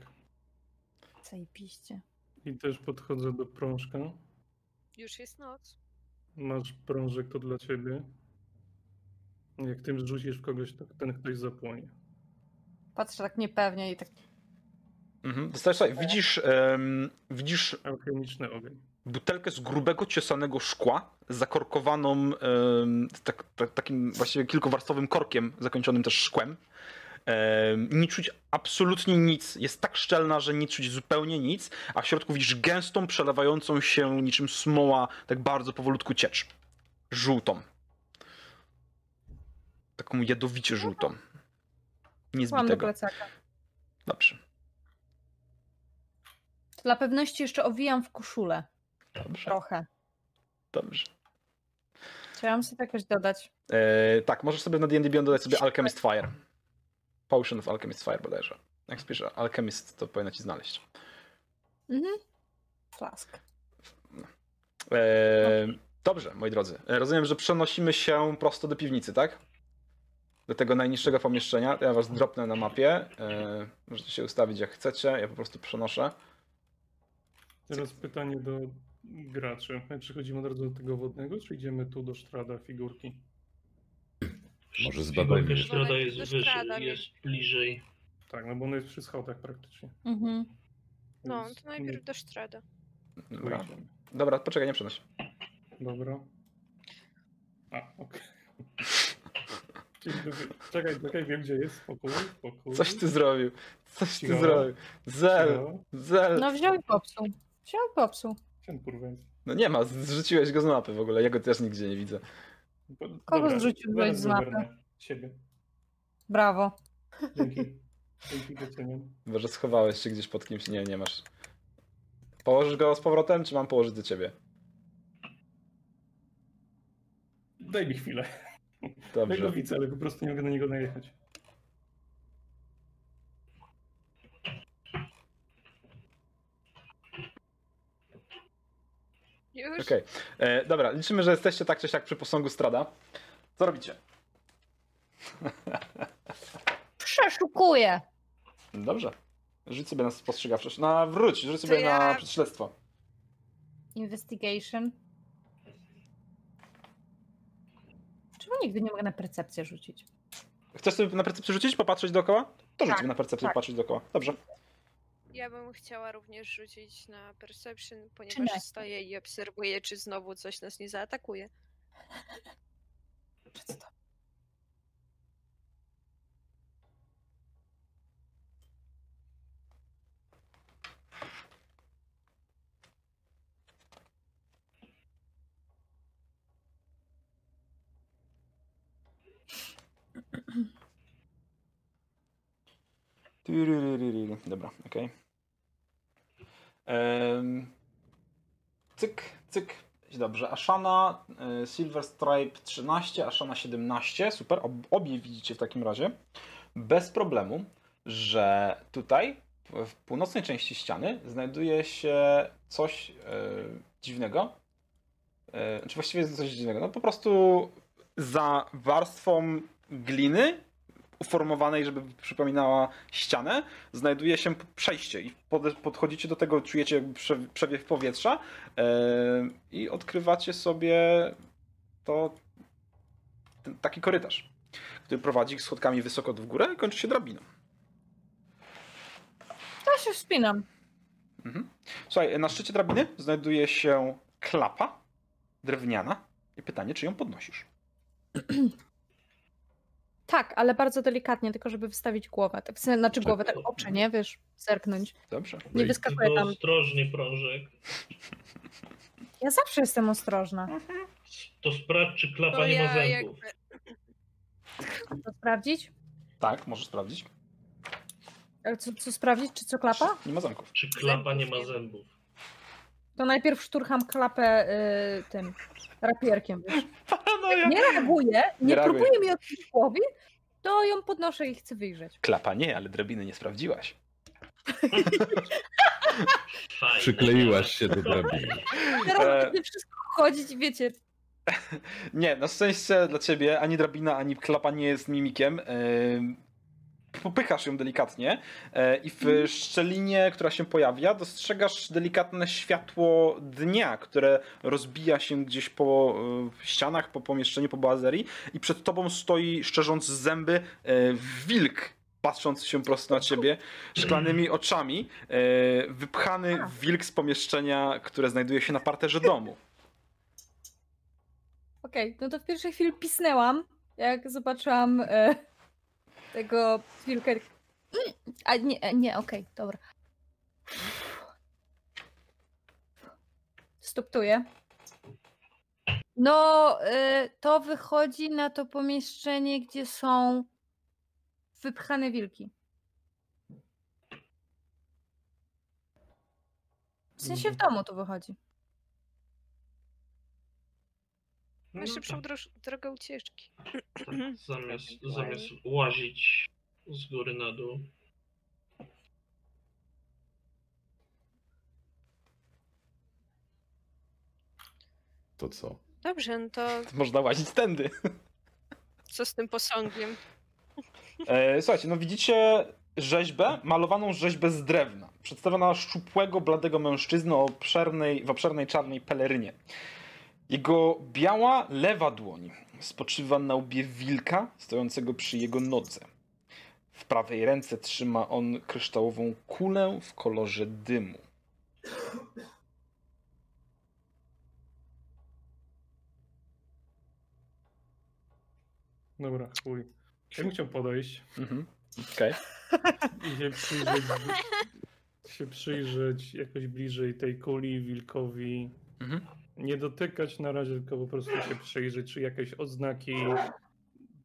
Zajebiście. I też podchodzę do prążka. Już jest noc. Masz prążek, to dla ciebie. Jak tym rzucisz w kogoś, to ten ktoś zapłonie. Patrzę tak niepewnie i tak. Mhm. Dostajesz, słuchaj, widzisz, em, widzisz Alchemiczny ogień. butelkę z grubego, ciosanego szkła, zakorkowaną em, tak, tak, takim właściwie kilkuwarstwowym korkiem, zakończonym też szkłem. Nie czuć absolutnie nic. Jest tak szczelna, że nie czuć zupełnie nic, a w środku widzisz gęstą, przelewającą się niczym smoła, tak bardzo powolutku ciecz. Żółtą. Taką jadowicie żółtą. Nie Mam do. Dobrze. Dla pewności jeszcze owijam w koszulę. Dobrze. Trochę. Dobrze. Chciałam sobie jakoś dodać. E, tak, możesz sobie na D&D Beyond dodać sobie Alchemist Fire. Potion of Alchemist Fire bodajże. Jak spiszę Alchemist, to powinno ci znaleźć. Mhm. Flask. E, dobrze, moi drodzy. E, Rozumiem, że przenosimy się prosto do piwnicy, tak? Do tego najniższego pomieszczenia. Ja was dropnę na mapie. E, możecie się ustawić jak chcecie. Ja po prostu przenoszę. Teraz pytanie do graczy. My Przechodzimy od razu do tego wodnego, czy idziemy tu do sztrada figurki? Może zbadajmy. Figurka Strada jest, do wyżej, Strada jest bliżej. Tak, no bo ono jest przy schodach praktycznie. Mhm. No, Więc to najpierw do Strada. Dobra, idziemy. Dobra poczekaj, nie przenoś. Dobra. A, okej. Czekaj, czekaj, wiem gdzie jest. Spokój, spokój. Coś ty zrobił. Coś ty Cicho. zrobił. Zel, Cicho. zel. No wziął i popsuł. Wziął i popsuł. Ten kurwa jest. No nie ma, zrzuciłeś go z mapy w ogóle, ja go też nigdzie nie widzę. Kogo dobra, zrzuciłeś z mapy? Siebie. Brawo. Dzięki. Dzięki, doceniam. Chyba, że schowałeś się gdzieś pod kimś, nie, nie masz. Położysz go z powrotem, czy mam położyć do ciebie? Daj mi chwilę. Ja go Dobrze. widzę, ale po prostu nie mogę na niego najechać. Już? Okej. E, Dobra, liczymy, że jesteście tak czy siak przy posągu Strada. Co robicie? Przeszukuję. Dobrze. Rzuć sobie na spostrzegawczość. Na wróć, rzuć sobie ja- na śledztwo. Investigation. Czemu nigdy nie mogę na percepcję rzucić? Chcesz sobie na percepcję rzucić, popatrzeć dookoła? To rzuć Tak, sobie na percepcję, tak. popatrzeć dookoła. Dobrze. Ja bym chciała również rzucić na Perception, nie? ponieważ stoję i obserwuję, czy znowu coś nas nie zaatakuje. Czy Dobra. Em, Cyk, cyk. Dobrze, Ashana, y, Silver Stripe 13, Ashana 17. Super, ob- obie widzicie w takim razie. Bez problemu, że tutaj w- północnej części ściany znajduje się coś e, dziwnego. E, czy właściwie jest coś dziwnego? No po prostu za warstwą gliny uformowanej, żeby przypominała ścianę, znajduje się przejście i pod, podchodzicie do tego, czujecie jakby prze, przewiew powietrza e, i odkrywacie sobie to ten, taki korytarz, który prowadzi schodkami wysoko w górę i kończy się drabiną. Ja się wspinam. Mhm. Słuchaj, na szczycie drabiny znajduje się klapa drewniana i pytanie, czy ją podnosisz? Tak, ale bardzo delikatnie, tylko żeby wystawić głowę. Tak, znaczy głowę, tak oczy, nie? Wiesz, zerknąć. Dobrze. Nie wyskakuje tam. ostrożnie, prążek. Ja zawsze jestem ostrożna. To sprawdź, czy klapa To nie ma ja zębów. jakby... To sprawdzić? Tak, możesz sprawdzić. Ale co, co sprawdzić, czy co klapa? Nie ma zamków. Czy klapa nie ma zębów. To najpierw szturcham klapę y, tym rapierkiem, wiesz. No ja... Nie reaguję, nie, Nie reaguje. próbuję mi odkryć głowy, to ją podnoszę i chcę wyjrzeć. Klapa nie, ale drabiny nie sprawdziłaś. Fajne. Przykleiłaś się do drabiny. Teraz E. będę wszystko chodzić, wiecie. Nie, na szczęście dla ciebie ani drabina, ani klapa nie jest mimikiem. Popychasz ją delikatnie yy, i w szczelinie, która się pojawia, dostrzegasz delikatne światło dnia, które rozbija się gdzieś po yy, ścianach, po pomieszczeniu, po boazerii i przed tobą stoi, szczerząc zęby, yy, wilk, patrząc się prosto na ciebie, szklanymi oczami, wypchany wilk z pomieszczenia, które znajduje się na parterze domu. Okej, no to w pierwszej chwili pisnęłam, jak zobaczyłam e, tego wilka. A nie, e, nie, okej, dobra. Stoptuję. No, e, to wychodzi na to pomieszczenie, gdzie są wypchane wilki. W sensie w domu to wychodzi. Najszybszą droż- drogę ucieczki. Tak, zamiast, zamiast łazić z góry na dół. To co? Dobrze, no to Można łazić tędy. co z tym posągiem? E, słuchajcie, no widzicie rzeźbę, malowaną rzeźbę z drewna. przedstawiona szczupłego, bladego mężczyznę o obszernej, w obszernej czarnej pelerynie. Jego biała, lewa dłoń spoczywa na łbie wilka stojącego przy jego nodze. W prawej ręce trzyma on kryształową kulę w kolorze dymu. Dobra, chuj. Ja bym chciał podejść Mhm. Okej. i się przyjrzeć, się przyjrzeć jakoś bliżej tej kuli, wilkowi. Mhm. Nie dotykać na razie, tylko po prostu się przyjrzeć, czy jakieś oznaki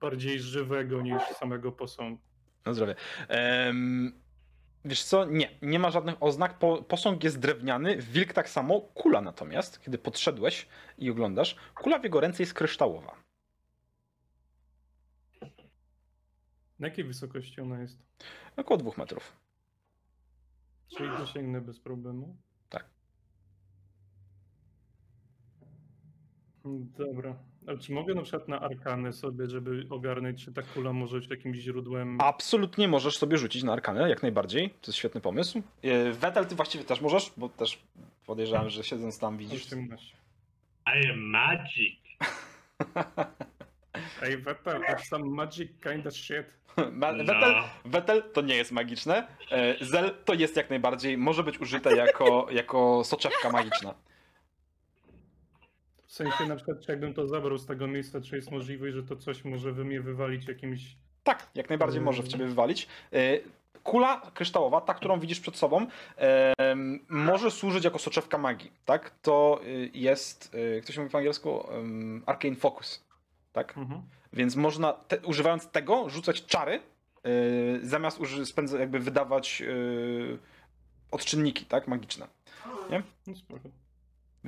bardziej żywego niż samego posągu. Na zdrowie. Em, wiesz co? Nie, nie ma żadnych oznak. Po, posąg jest drewniany, wilk tak samo, kula natomiast, kiedy podszedłeś i oglądasz, kula w jego ręce jest kryształowa. Na jakiej wysokości ona jest? Około dwóch metrów. Czyli dosięgnę bez problemu? Dobra. A czy mogę na przykład na arkanę sobie, żeby ogarnąć, czy ta kula może być jakimś źródłem... Absolutnie możesz sobie rzucić na arkanę, jak najbardziej. To jest świetny pomysł. E, Wetel, ty właściwie też możesz, bo też podejrzewam, że siedząc tam widzisz. 18. I am magic. Ej, Wetel, that's some magic kind of shit. Ma- No. Wetel, Wetel to nie jest magiczne. E, Zel to jest jak najbardziej, może być użyte jako, jako soczewka magiczna. W sensie na przykład, czy jakbym to zabrał z tego miejsca, czy jest możliwość, że to coś może we mnie wywalić jakimś... Tak, jak najbardziej Yy. może w ciebie wywalić. E, Kula kryształowa, ta, którą widzisz przed sobą, może służyć jako soczewka magii, tak? To y, jest, y, się mówi po angielsku, arcane focus, tak? Mhm. Więc można, te, używając tego, rzucać czary, y, zamiast jakby wydawać odczynniki, tak? Magiczne. No spoko.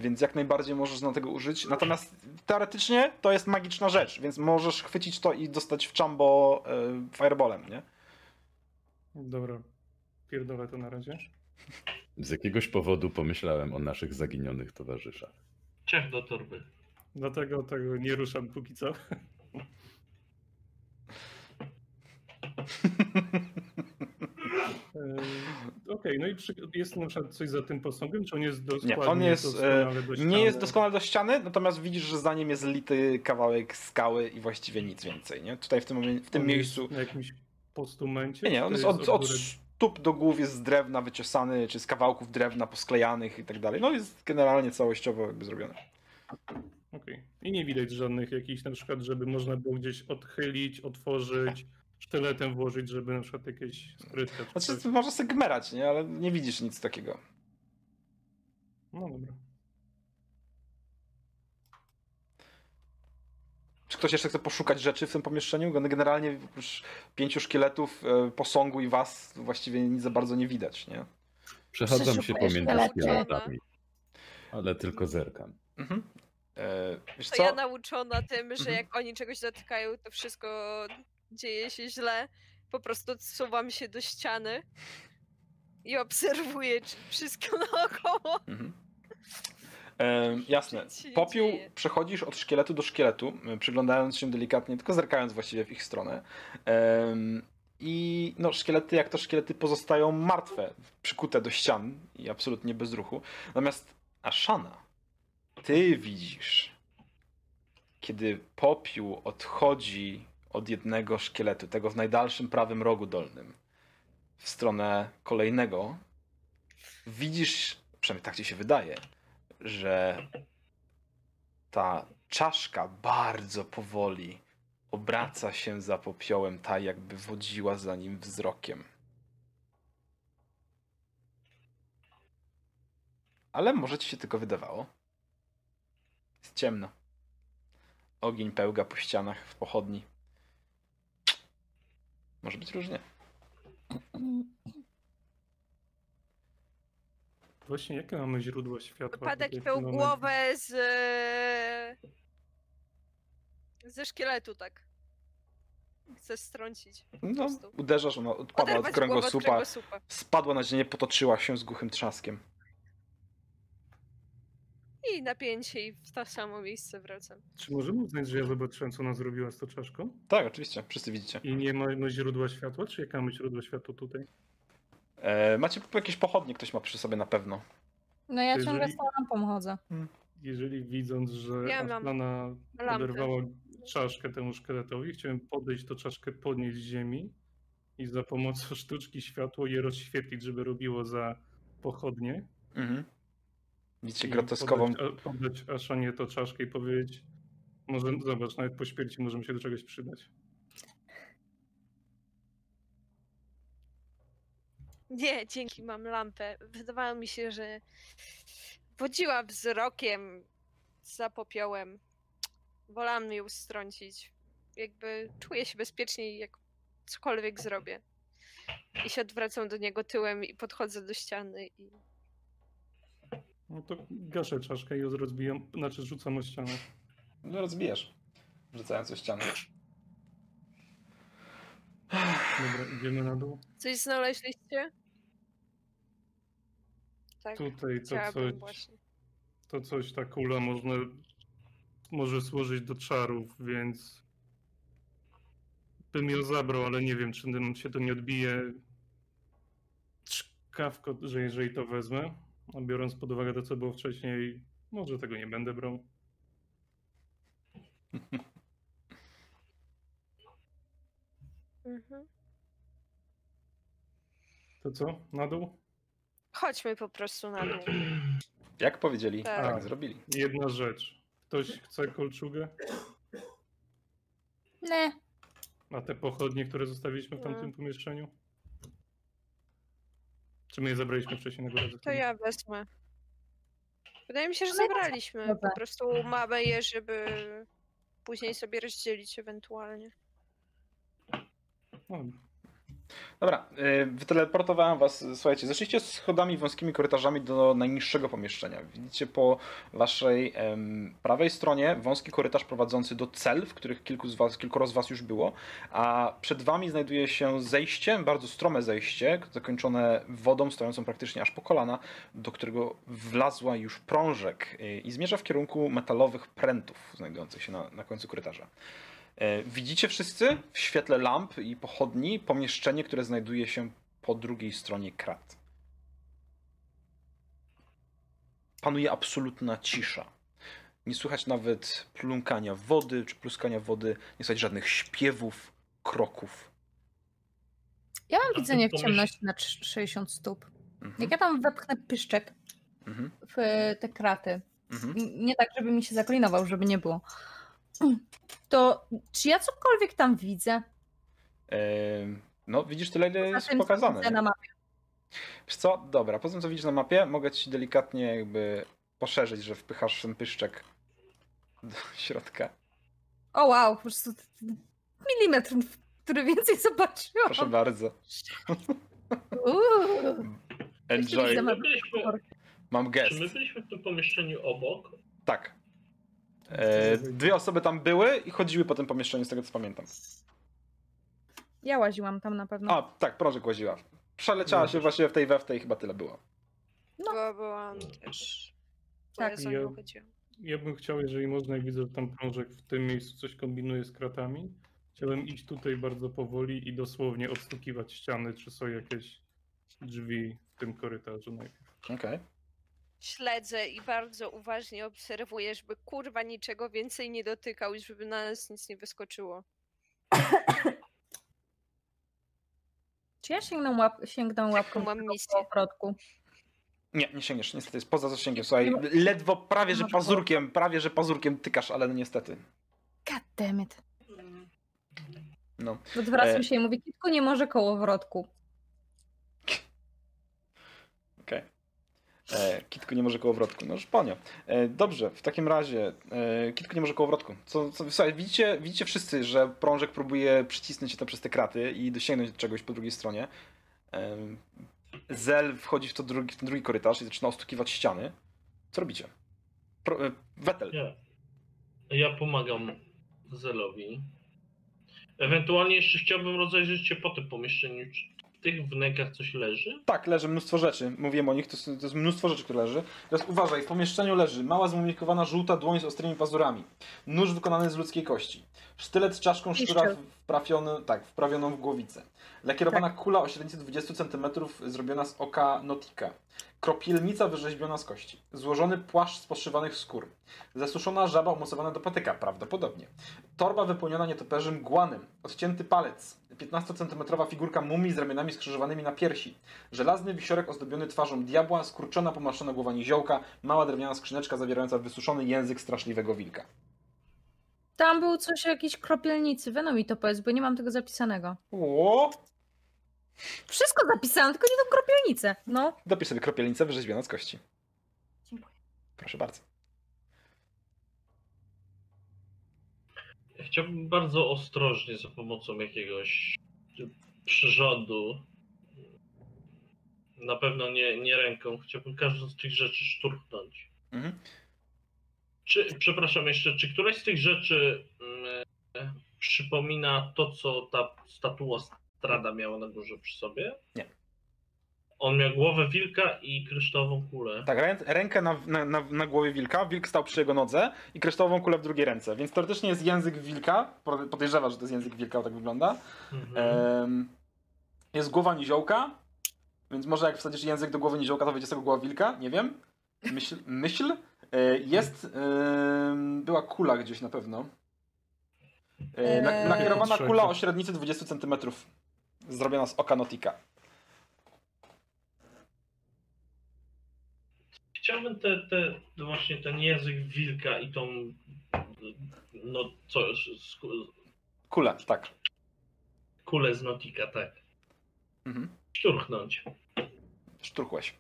Więc jak najbardziej możesz na tego użyć. Natomiast teoretycznie to jest magiczna rzecz, więc możesz chwycić to i dostać w czambo y, fireballem, nie? Dobra. Pierdolę to na razie. Z jakiegoś powodu pomyślałem o naszych zaginionych towarzyszach. Ciach do torby. Dlatego tego nie ruszam póki co. Eee, Okej, no i przy, jest na przykład coś za tym posągiem, czy on jest Nie, dokładnie on jest, doskonale do e, ściany? nie jest doskonale do ściany, natomiast widzisz, że za nim jest lity kawałek skały i właściwie nic więcej, nie? Tutaj w tym, w tym On miejscu... Na jakimś postumencie? Nie, nie, czy on jest od, od stóp do głów jest z drewna wyciosany, czy z kawałków drewna posklejanych i tak dalej. No jest generalnie całościowo jakby zrobione. Okej. I nie widać żadnych jakichś na przykład, żeby można było gdzieś odchylić, otworzyć, sztyletem włożyć, żeby na przykład jakieś skrytka czy Znaczy, coś. można sobie gmerać, nie? Ale nie widzisz nic takiego. No dobra. Czy ktoś jeszcze chce poszukać rzeczy w tym pomieszczeniu? Generalnie oprócz pięciu szkieletów, e, posągu i was właściwie nic za bardzo nie widać, nie? Przechadzam się pomiędzy szkieletami, ale tylko zerkam. Mhm. E, wiesz To ja nauczona tym, że Mhm. jak oni czegoś dotykają, to wszystko dzieje się źle. Po prostu odsuwam się do ściany i obserwuję czy wszystko naokoło. Mhm. E, jasne. Popiół przechodzisz od szkieletu do szkieletu, e, przyglądając się delikatnie, tylko zerkając właściwie w ich stronę. I no, szkielety, jak to szkielety, pozostają martwe, przykute do ścian i absolutnie bez ruchu. Natomiast Ashana, ty widzisz, kiedy popiół odchodzi od jednego szkieletu, tego w najdalszym prawym rogu dolnym, w stronę kolejnego, widzisz, przynajmniej tak ci się wydaje, że ta czaszka bardzo powoli obraca się za popiołem, tak jakby wodziła za nim wzrokiem. Ale może ci się tylko wydawało. Jest ciemno. Ogień pełga po ścianach w pochodni. Może być różnie. Właśnie jakie mamy źródło światła? Wypadek w miał głowę z... ze szkieletu, tak. Chcę strącić. No, prostu. uderzasz, ona odpada od Oderwać głowę od kręgosłupa, kręgosłupa. spadła na ziemię, potoczyła się z głuchym trzaskiem. I napięcie i w to samo miejsce wracam. Czy możemy uznać, że ja zobaczyłem, co ona zrobiła z tą czaszką? Tak, oczywiście, wszyscy widzicie. I nie mamy źródła światła? Czy jakie mamy źródło światła tutaj? E, macie jakieś pochodnie, ktoś ma przy sobie na pewno. No ja ciągle z tą lampą chodzę. Jeżeli widząc, że Ja mam Aslana lampę. oderwała czaszkę temu szkieletowi, chciałem podejść to czaszkę podnieść z ziemi i za pomocą sztuczki światło je rozświetlić, żeby robiło za pochodnie. Mhm. Widzicie groteskową. Podać, a- podać Aszanie to czaszkę i powiedzieć, może zobacz, nawet po śmierci możemy się do czegoś przydać. Nie, dzięki, mam lampę. Wydawało mi się, że wodziła wzrokiem za popiołem. Wolałam ją strącić. Jakby czuję się bezpieczniej, jak cokolwiek zrobię. I się odwracam do niego tyłem i podchodzę do ściany i No to gaszę czaszkę i ją rozbijam, znaczy rzucam o ścianę. No rozbijasz. Rzucając o ścianę. Dobra, idziemy na dół. Coś znaleźliście? Tak, Tutaj to coś, właśnie. to coś, ta kula można, może służyć do czarów, więc bym ją zabrał, ale nie wiem, czy nam się to nie odbije czkawko, że jeżeli to wezmę, a biorąc pod uwagę to, co było wcześniej, może tego nie będę brał. Mhm. To co? Na dół? Chodźmy po prostu na dół. Jak powiedzieli, Tak. tak zrobili. Jedna rzecz. Ktoś chce kolczugę? Nie. A te pochodnie, które zostawiliśmy w tamtym pomieszczeniu? Czy my je zabraliśmy wcześniej na górę? To ja wezmę. Wydaje mi się, że ja zabraliśmy. dobra. Po prostu mamy je, żeby później sobie rozdzielić ewentualnie. No, Dobra, y, wyteleportowałem was. Słuchajcie, zeszliście schodami wąskimi korytarzami do najniższego pomieszczenia. Widzicie po waszej em, prawej stronie wąski korytarz prowadzący do cel, w których kilku z was, kilkoro z was już było, a przed wami znajduje się zejście, bardzo strome zejście, zakończone wodą stojącą praktycznie aż po kolana, do którego wlazła już prążek y, i zmierza w kierunku metalowych prętów znajdujących się na, na końcu korytarza. E, Widzicie wszyscy w świetle lamp i pochodni pomieszczenie, które znajduje się po drugiej stronie krat. Panuje absolutna cisza. Nie słychać nawet plumkania wody czy pluskania wody, nie słychać żadnych śpiewów, kroków. Ja mam A widzenie w ciemności na trz- 60 stóp. Mhm. Jak ja tam wepchnę pyszczek Mhm. w te kraty, Mhm. nie tak, żeby mi się zaklinował, żeby nie było, to czy ja cokolwiek tam widzę? No, widzisz tyle, ile jest pokazane. na mapie. Wiesz co? Dobra, po tym co widzisz na mapie, mogę ci delikatnie jakby poszerzyć, że wpychasz ten pyszczek do środka. O wow, po prostu milimetr, który więcej zobaczyłam. Proszę bardzo. Enjoy. Mam gest. czy my byliśmy w tym pomieszczeniu obok? Tak. E, dwie osoby tam były i chodziły po tym pomieszczeniu, z tego co pamiętam. Ja łaziłam tam na pewno. A, tak, prożek łaziła. Przeleciała się właśnie w tej we w tej, chyba tyle było. No. Bo byłam też. Tak. ja Ja- bym chciał, jeżeli można, jak widzę, że tam prążek w tym miejscu coś kombinuje z kratami, chciałem iść tutaj bardzo powoli i dosłownie odstukiwać ściany, czy są jakieś drzwi w tym korytarzu najpierw. Okej. Śledzę i bardzo uważnie obserwuję, żeby kurwa niczego więcej nie dotykał i żeby na nas nic nie wyskoczyło. Czy ja sięgnę, łap, sięgnę łapką mam okrotku? Nie, nie sięgniesz, niestety jest poza zasięgiem. Słuchaj, ledwo, prawie że pazurkiem, prawie że pazurkiem tykasz, ale no niestety. God damn it. No. Odwracam E. się i mówię, kitku nie może kołowrotku. Okej. E, Kitku nie może kołowrotku. No szponio. E, dobrze, w takim razie e, Kitku nie może kołowrotku. Co, co, słuchaj, widzicie, widzicie wszyscy, że prążek próbuje przycisnąć się tam przez te kraty i dosięgnąć do czegoś po drugiej stronie. E, Zel wchodzi w, to drugi, w ten drugi korytarz i zaczyna ostukiwać ściany. Co robicie? Pro, Wetel. Ja. Ja pomagam Zelowi. Ewentualnie jeszcze chciałbym rozejrzeć się po tym pomieszczeniu. Czy w tych wnękach coś leży? Tak, leży mnóstwo rzeczy. Mówiłem o nich, to, jest- to jest mnóstwo rzeczy, które leży. Teraz uważaj, w pomieszczeniu leży mała zmumifikowana żółta dłoń z ostrymi pazurami. Nóż wykonany z ludzkiej kości. Sztylet z czaszką szczura wprawiony, tak, wprawioną w głowicę. Lakierowana kula o średnicy 20 cm zrobiona z oka Notika. Kropielnica wyrzeźbiona z kości. Złożony płaszcz z poszywanych skór. Zasuszona żaba umocowana do patyka, prawdopodobnie. Torba wypełniona nietoperzym guanem. Odcięty palec. 15-centymetrowa figurka mumii z ramionami skrzyżowanymi na piersi. Żelazny wisiorek ozdobiony twarzą diabła, skurczona, pomaszczona głowa niziołka, mała drewniana skrzyneczka zawierająca wysuszony język straszliwego wilka. Tam był coś o jakiejś kropielnicy. Weno mi to powiedz, bo nie mam tego zapisanego. O! Wszystko zapisane, tylko nie tą kropielnicę. No. Dopisz sobie kropielnicę wyrzeźbioną z kości. Dziękuję. Proszę bardzo. Chciałbym bardzo ostrożnie za pomocą jakiegoś przyrządu, na pewno nie, nie ręką, chciałbym każdą z tych rzeczy szturchnąć. Mhm. Czy, przepraszam jeszcze, czy któraś z tych rzeczy mm, e, przypomina to, co ta statua Strada miała na górze przy sobie? Nie. On miał głowę wilka i kryształową kulę. Tak, rę, rękę na, na, na, na głowie wilka, wilk stał przy jego nodze i kryształową kulę w drugiej ręce. Więc teoretycznie jest język wilka. Pode- Podejrzewa, że to jest język wilka, bo tak wygląda. Mhm. Jest głowa niziołka, więc może jak wsadzisz język do głowy niziołka, to wyjdzie z tego głowa wilka, nie wiem. Myśl. myśl. E, Jest. była kula gdzieś na pewno. Eee. Nakierowana kula o średnicy 20 cm. Zrobiona z oka Notika. Chciałbym te, te, właśnie ten język wilka i tą no co, Kula, tak. kulę z Notika, tak. Mhm. Szturchnąć. Szturchłeś.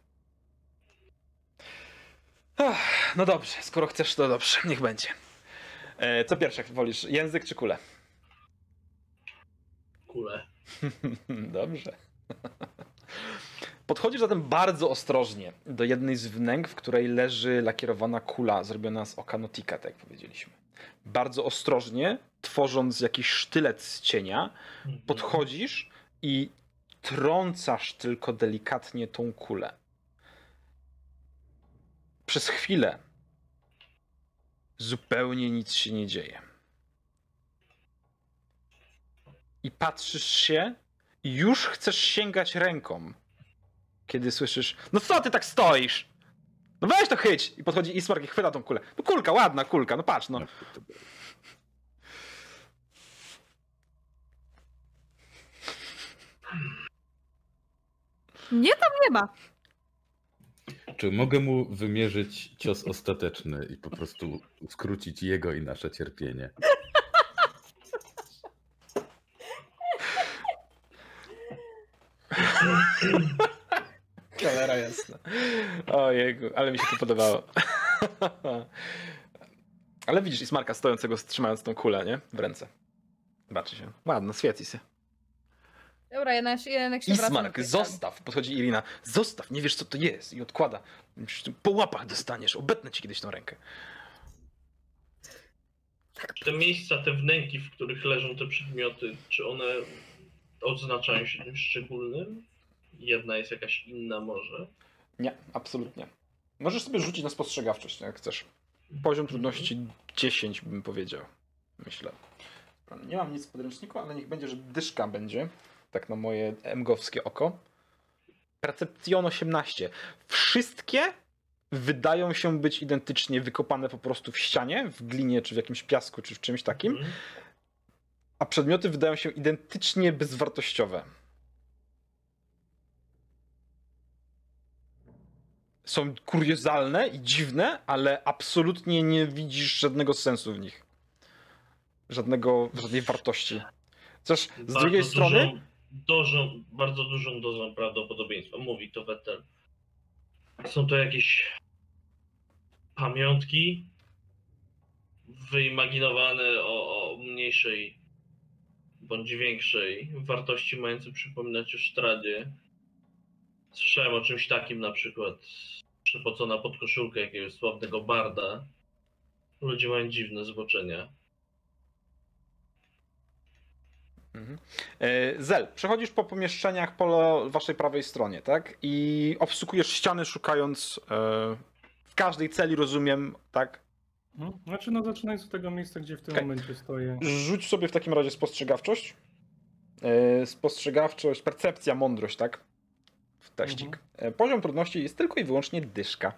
Ach, No dobrze, skoro chcesz, to dobrze, niech będzie. E, co pierwsze wolisz, język czy kulę? Kulę. Dobrze. Podchodzisz zatem bardzo ostrożnie do jednej z wnęk, w której leży lakierowana kula zrobiona z oka Notika, tak jak powiedzieliśmy. Bardzo ostrożnie, tworząc jakiś sztylet z cienia, Mhm. podchodzisz i trącasz tylko delikatnie tą kulę. Przez chwilę zupełnie nic się nie dzieje. I patrzysz się i już chcesz sięgać ręką, kiedy słyszysz: No co ty tak stoisz? No weź to chyć! I podchodzi Ismark i chwyta tą kulę. No kulka, ładna kulka, no patrz, no. Nie tam nie ma. Czy mogę mu wymierzyć cios ostateczny i po prostu skrócić jego i nasze cierpienie? Cholera jasna. Ojejku, ale mi się to podobało. ale widzisz Ismarka stojącego, trzymając tą kulę, nie? W ręce. Zobaczy się. Ładno, świeci się. Dobra, jednak, jednak się Ismark, zostaw! Podchodzi Irina. Zostaw, nie wiesz co to jest. I odkłada. Po łapach dostaniesz. Obetnę ci kiedyś tą rękę. Czy te miejsca, te wnęki, w których leżą te przedmioty, czy one odznaczają się czymś szczególnym? Jedna jest jakaś inna może? Nie, absolutnie. Możesz sobie rzucić na spostrzegawczość, jak chcesz. Poziom trudności 10 bym powiedział. Myślę. Nie mam nic w podręczniku, ale niech będzie, że dyszka będzie. Tak na moje emgowskie oko. Percepcjon 18. Wszystkie wydają się być identycznie wykopane po prostu w ścianie, w glinie, czy w jakimś piasku, czy w czymś takim. A przedmioty wydają się identycznie bezwartościowe. Są kuriozalne i dziwne, ale absolutnie nie widzisz żadnego sensu w nich. Żadnego, żadnej wartości. Chociaż z Bardzo drugiej strony. Dużą, dużą, bardzo dużą dozą prawdopodobieństwa, mówi to Vettel. Są to jakieś pamiątki wyimaginowane o, o mniejszej bądź większej wartości, mające przypominać o Sztradzie. Słyszałem o czymś takim na przykład przepocona podkoszulka jakiegoś sławnego barda. Ludzie mają dziwne zboczenia. Mhm. E, Zel, przechodzisz po pomieszczeniach po waszej prawej stronie, tak? I obsługujesz ściany szukając e, w każdej celi, rozumiem, tak? Mhm. Znaczy, no zaczynając od tego miejsca, gdzie w tym Okej. momencie stoję. Rzuć sobie w takim razie spostrzegawczość. E, Spostrzegawczość, percepcja, mądrość, tak? W teścik. E, Poziom trudności jest tylko i wyłącznie dyszka.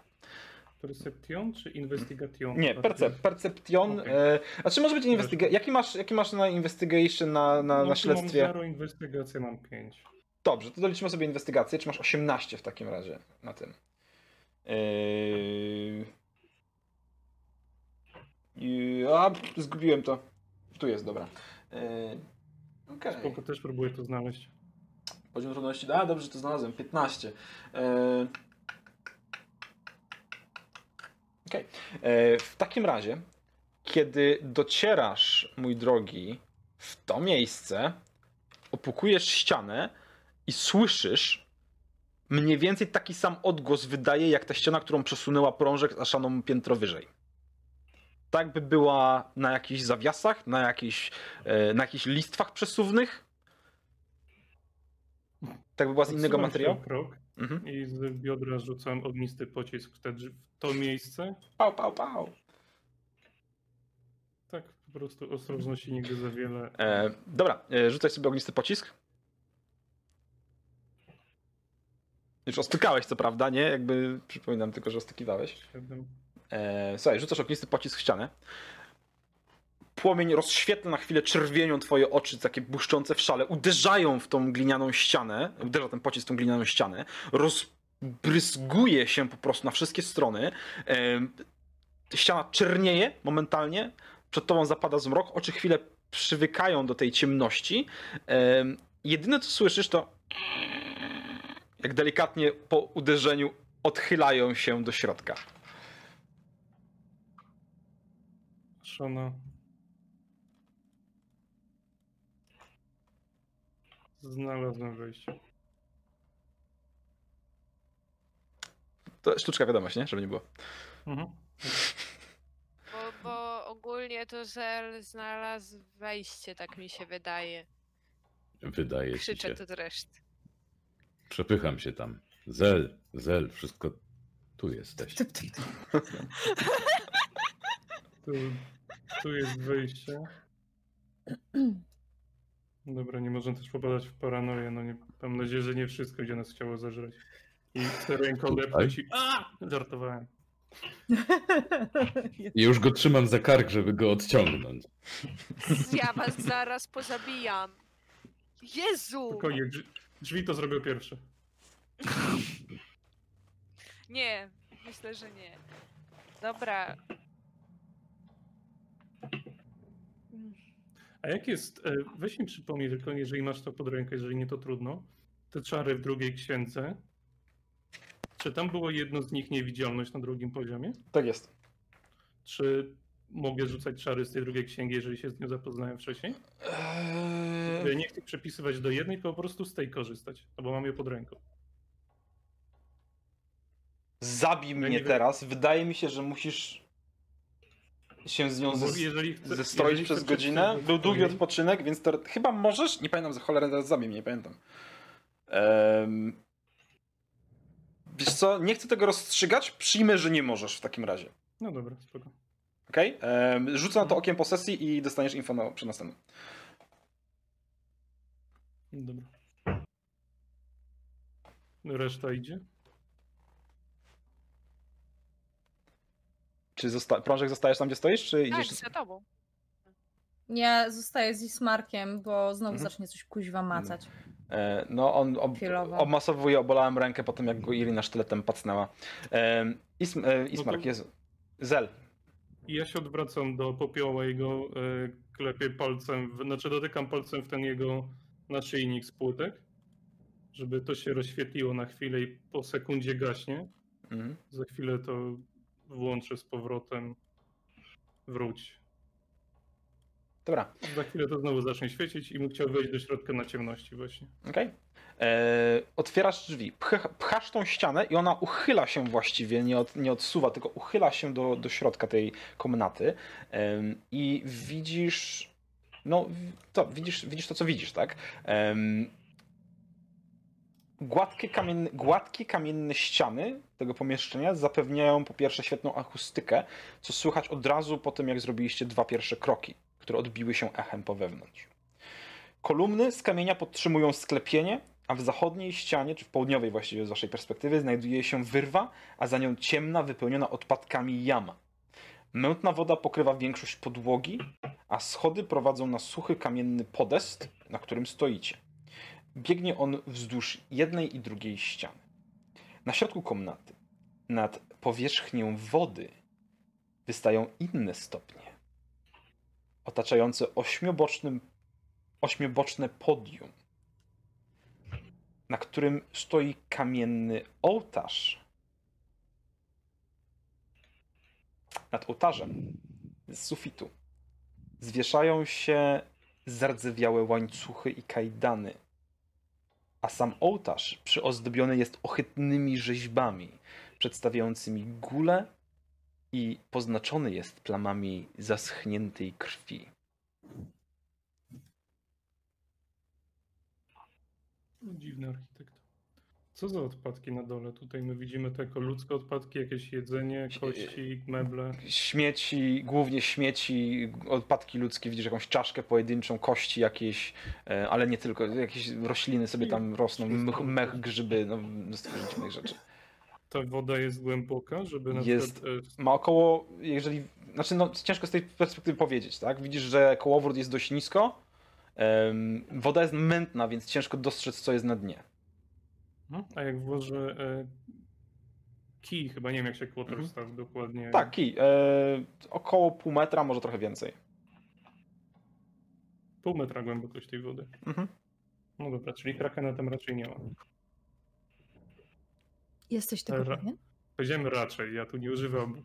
Perception czy investigation? Nie, percep, perception. Okej. E, a czy może być investigation? Jaki masz, jaki masz na investigation, na, na, no, na tu Mam śledztwie? zero, inwestygację mam 5. Dobrze, to doliczymy sobie inwestygację. Czy masz 18 w takim razie na tym? Yy... Yy... A, zgubiłem to. Tu jest, dobra. Yy... Okej. Spoko, też próbuję to znaleźć. Poziom trudności. A, dobrze, to znalazłem. 15. Yy... Okej. Yy, W takim razie, kiedy docierasz, mój drogi, w to miejsce, opukujesz ścianę i słyszysz mniej więcej taki sam odgłos wydaje, jak ta ściana, którą przesunęła prążek a szaną piętro wyżej. Tak by była na jakichś zawiasach, na jakichś, e, na jakichś listwach przesuwnych. Tak by była z innego materiału. krok Mhm. i z biodra rzucam ognisty pocisk w, te, w to miejsce. Pał, pał, pał. Tak, po prostu ostrożności nigdy za wiele. E, dobra, e, rzucaj sobie ognisty pocisk. Już ostykałeś, co prawda, nie? Jakby przypominam tylko, że ostykiwałeś. Siedem. E, słuchaj, rzucasz ognisty pocisk w ścianę. Płomień rozświetla na chwilę czerwienią twoje oczy, takie błyszczące w szale, uderzają w tą glinianą ścianę, uderza ten pocisk w tą glinianą ścianę, rozbryzguje się po prostu na wszystkie strony. E, ściana czernieje momentalnie, przed tobą zapada zmrok, oczy chwilę przywykają do tej ciemności. E, jedyne co słyszysz to jak delikatnie po uderzeniu odchylają się do środka. Szana. Znalazłem wejście. To sztuczka wiadomość, nie? Żeby nie było. Mhm. Bo, bo ogólnie to Zel znalazł wejście, tak mi się wydaje. Wydaje ci Krzyczę się. tu do reszty. Przepycham się tam. Zel, zel, wszystko tu jesteś. Tu, tu jest wyjście. Dobra, nie możemy też popadać w paranoję. No nie, mam nadzieję, że nie wszystko, gdzie nas chciało zażreć. I chcę ręką Tutaj? depnąć i... A! Żartowałem. I już go trzymam za kark, żeby go odciągnąć. Ja was zaraz pozabijam. Jezu! Spokojnie, drzwi, drzwi to zrobię pierwsze. Nie, myślę, że nie. Dobra. A jak jest, e, weź mi przypomnij tylko, jeżeli masz to pod ręką, jeżeli nie to trudno, te czary w drugiej księdze, czy tam było jedno z nich niewidzialność na drugim poziomie? Tak jest. Czy mogę rzucać czary z tej drugiej księgi, jeżeli się z nią zapoznałem wcześniej? Eee, nie chcę przepisywać do jednej, tylko po prostu z tej korzystać, no bo mam je pod ręką. Zabij mnie teraz. Wydaje mi się, że musisz się z nią zes- jeżeli zestroić jeżeli przez godzinę. Był długi swojej- odpoczynek, więc to chyba możesz. Nie pamiętam, za cholerę teraz zabij mnie, nie pamiętam. Ehm... Wiesz co, nie chcę tego rozstrzygać. Przyjmę, że nie możesz w takim razie. No dobra, spoko. Okej? Okay? Rzucę na to okiem posesji i dostaniesz info na, przy następnym. Dobra. Reszta idzie? Czy zosta- prążek zostajesz tam, gdzie stoisz, czy Tak, idziesz? za tobą. Ja zostaję z Ismarkiem, bo znowu Mhm. zacznie coś kuźwa macać. E, No, on ob, Chwilowo. obmasowuje, obolałem rękę po tym, jak go Irina sztyletem pacnęła. E, Ism, e, Ismark, No to- Jezu. Zel. Ja się odwracam do popioła i go e, klepię palcem, w, znaczy dotykam palcem w ten jego naszyjnik z płytek, żeby to się rozświetliło na chwilę i po sekundzie gaśnie. Mhm. Za chwilę to włączę z powrotem. Wróć. Dobra, Za chwilę to znowu zacznie świecić i bym chciał wejść do środka na ciemności właśnie. okej. E, Otwierasz drzwi, pch, pchasz tą ścianę i ona uchyla się właściwie, nie, od, nie odsuwa, tylko uchyla się do, do środka tej komnaty i widzisz, no to, widzisz, widzisz to, co widzisz, tak? Gładkie kamienne, gładkie kamienne ściany tego pomieszczenia zapewniają po pierwsze świetną akustykę, co słychać od razu po tym, jak zrobiliście dwa pierwsze kroki, które odbiły się echem po wewnątrz. Kolumny z kamienia podtrzymują sklepienie, a w zachodniej ścianie, czy w południowej właściwie z waszej perspektywy, znajduje się wyrwa, a za nią ciemna, wypełniona odpadkami jama. Mętna woda pokrywa większość podłogi, a schody prowadzą na suchy kamienny podest, na którym stoicie. Biegnie on wzdłuż jednej i drugiej ściany. Na środku komnaty, nad powierzchnią wody, wystają inne stopnie, otaczające ośmiobocznym, ośmioboczne podium, na którym stoi kamienny ołtarz. Nad ołtarzem z sufitu zwieszają się zardzewiałe łańcuchy i kajdany, a sam ołtarz przyozdobiony jest ohydnymi rzeźbami przedstawiającymi gule i poznaczony jest plamami zaschniętej krwi. Dziwny architekt. Co za odpadki na dole? Tutaj my widzimy to jako ludzkie odpadki, jakieś jedzenie, kości, meble. Śmieci, głównie śmieci, odpadki ludzkie, widzisz jakąś czaszkę pojedynczą, kości jakieś, e, ale nie tylko, jakieś rośliny sobie tam rosną, mech, grzyby, no mnóstwo dziwnych rzeczy. Ta woda jest głęboka, żeby na Jest- przykład... e, Ma około, jeżeli, znaczy no ciężko z tej perspektywy powiedzieć, tak? Widzisz, że kołowrót jest dość nisko, woda jest mętna, więc ciężko dostrzec, co jest na dnie. No, a jak włożę e, kij, chyba nie wiem jak się quarter Mhm. staw dokładnie. Tak, kij, e, około pół metra, może trochę więcej. Pół metra głębokość tej wody. Mhm. No dobra, czyli krakena tam raczej nie ma. Jesteś tego Ra- pewien? Powiedziałem raczej, ja tu nie używam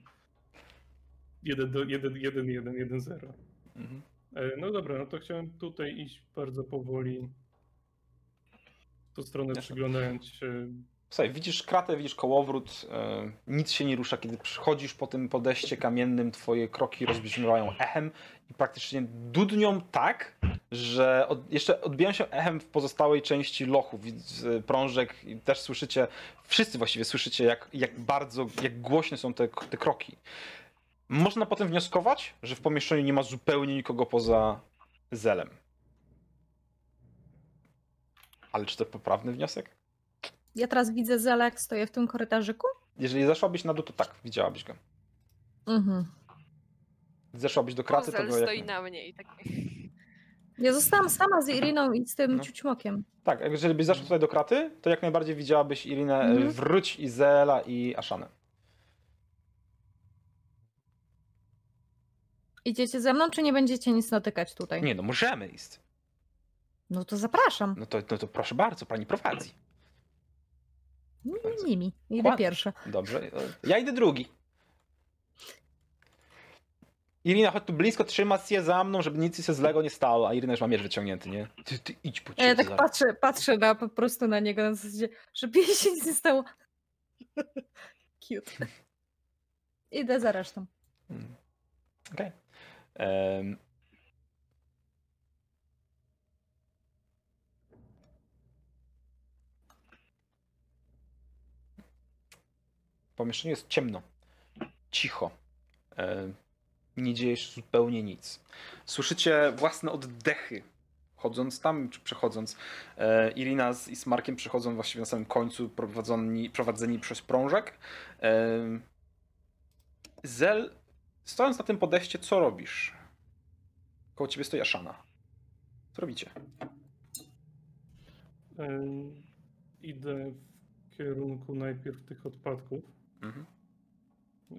1 do 1, 1, 1, 1, 0. Mhm. E, No dobra, no to chciałem tutaj iść bardzo powoli. Tą stronę Jasne. przyglądając się. Słuchaj, widzisz kratę, widzisz kołowrót, e, nic się nie rusza, kiedy przychodzisz po tym podejście kamiennym, twoje kroki rozbrzmiewają echem i praktycznie dudnią tak, że od, jeszcze odbijają się echem w pozostałej części lochu, prążek i też słyszycie, wszyscy właściwie słyszycie jak, jak bardzo, jak głośne są te, te kroki. Można potem wnioskować, że w pomieszczeniu nie ma zupełnie nikogo poza Zelem. Ale czy to poprawny wniosek? Ja teraz widzę Zela, jak stoję w tym korytarzyku. Jeżeli zeszłabyś na dół, to tak, widziałabyś go. Mhm. Zeszłabyś do kraty, to Kozel go jak... stoi na mnie i tak... Ja zostałam sama z Iriną i z tym No. ciućmokiem. Tak, jeżeli byś zeszła tutaj do kraty, to jak najbardziej widziałabyś Irinę, Mhm. mhm. Wróć, Izela i Aszanę. Idziecie ze mną, czy nie będziecie nic natykać tutaj? Nie no, możemy iść. No to zapraszam. No to, no to proszę bardzo, pani prowadzi. Mi, mi, mi, mi. Idę Ładnie. pierwsza. Dobrze, e, ja idę drugi. Irina, chodź tu blisko, trzyma się za mną, żeby nic się złego nie stało, a Irina już ma miecz wyciągnięty, nie? Ty, ty idź po A ja ciebie. tak patrzę, patrzę na, po prostu na niego na zasadzie, żeby jej się nic nie stało. Cute. Idę za resztą. Mm. Okej. Em. W pomieszczeniu jest ciemno, cicho. Em, Nie dzieje się zupełnie nic. Słyszycie własne oddechy. Chodząc tam, czy przechodząc, e, Irina z Ismarkiem przechodzą właściwie na samym końcu, prowadzeni, prowadzeni przez prążek. Em, Zel Stojąc na tym podejście, co robisz? Koło ciebie stoi Ashana. Co robicie? E, idę w kierunku najpierw tych odpadków, Mhm.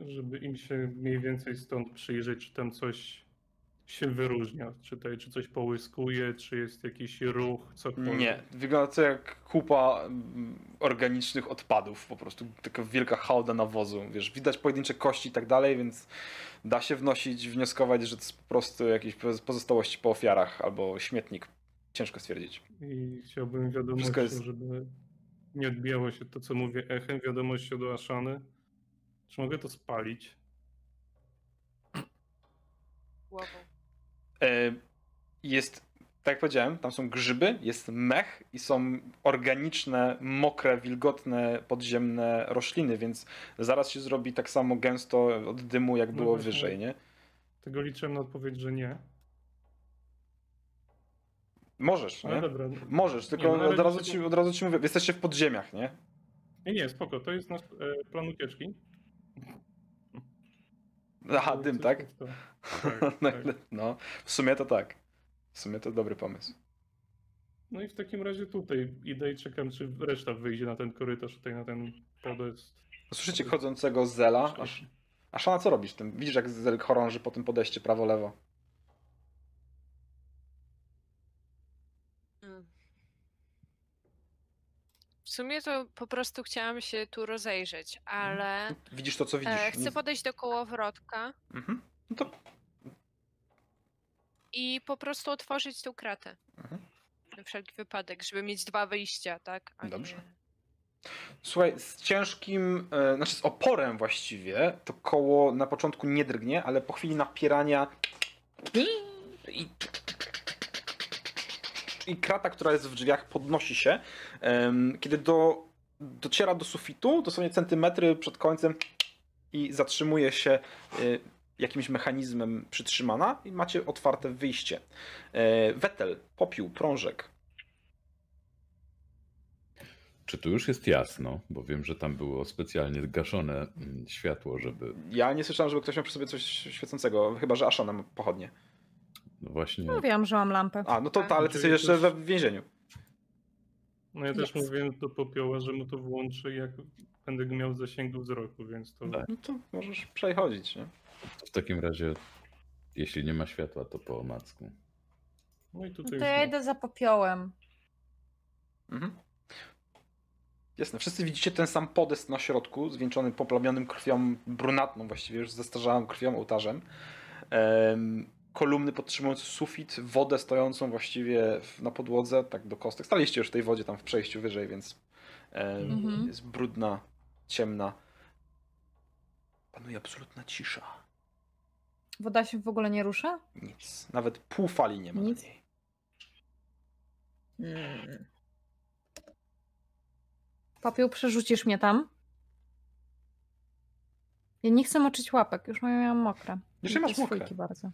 żeby im się mniej więcej stąd przyjrzeć, czy tam coś się wyróżnia. Czy, tutaj, czy coś połyskuje, czy jest jakiś ruch, cokolwiek. Nie, wygląda to jak kupa mm, organicznych odpadów, po prostu taka wielka hałda nawozu. Wiesz, widać pojedyncze kości i tak dalej, więc da się wnosić, wnioskować, że to jest po prostu jakieś poz- pozostałości po ofiarach albo śmietnik. Ciężko stwierdzić. I chciałbym Wszystko jest- żeby nie odbijało się to, co mówię echem, wiadomością do Aszany. Czy mogę to spalić? głową. E, Jest tak jak powiedziałem, tam są grzyby, jest mech i są organiczne, mokre, wilgotne, podziemne rośliny, więc zaraz się zrobi tak samo gęsto od dymu, jak No było właśnie. wyżej, nie? Tego liczyłem na odpowiedź, że nie. Możesz, nie? dobra. Możesz, tylko Nie, no, od, razu ci, od razu ci mówię, jesteście w podziemiach, nie? Nie, nie, spoko, to jest nasz e, plan ucieczki. Aha, To dym, tak? Tak, tak. No, w sumie to tak. W sumie to dobry pomysł. No i w takim razie tutaj idę i czekam, czy reszta wyjdzie na ten korytarz, tutaj na ten podest. Słyszycie chodzącego Zela. Aż, Aszana, co robisz tym? Widzisz, jak Zel chorąży po tym podejście prawo-lewo. Sumie to po prostu chciałam się tu rozejrzeć, ale Widzisz to, co widzisz. e, chcę Nic- podejść do kołowrotka Mhm. No to i po prostu otworzyć tą kratę. Mhm. Na wszelki wypadek, żeby mieć dwa wyjścia, tak? A Dobrze. Nie... Słuchaj, z ciężkim, e, znaczy z oporem właściwie, to koło na początku nie drgnie, ale po chwili napierania i, i krata, która jest w drzwiach, podnosi się. Kiedy do, dociera do sufitu, dosłownie centymetry przed końcem i zatrzymuje się e, jakimś mechanizmem przytrzymana i macie otwarte wyjście. Wetel, popiół, prążek. Czy tu już jest jasno? Bo wiem, że tam było specjalnie gaszone mm, światło, żeby. Ja nie słyszałem, żeby ktoś miał przy sobie coś świecącego, chyba że Asha nam pochodnie. No właśnie. No wiem, że mam lampę. A, no to, to ale ty Czyli jesteś jeszcze we więzieniu. No ja też Yes. mówiłem do popioła, że mu to włączy, jak będę miał w zasięgu wzroku, więc to... Tak. No to możesz przechodzić, nie? W takim razie, jeśli nie ma światła, to po omacku. No i No tutaj to ja idę za popiołem. Mhm. Jasne, wszyscy widzicie ten sam podest na środku, zwieńczony poplamionym krwią brunatną, właściwie już zestarzałą krwią ołtarzem. Em, kolumny podtrzymujące sufit, wodę stojącą właściwie na podłodze, tak do kostek. Staliście już w tej wodzie tam w przejściu wyżej, więc Mhm. jest brudna, ciemna. Panuje absolutna cisza. Woda się w ogóle nie rusza? Nic. Nawet pół fali nie ma Nic? na niej. Mm. Popiół, przerzucisz mnie tam? Ja nie chcę moczyć łapek, już moje miałam mokre. Już nie masz mokre. bardzo.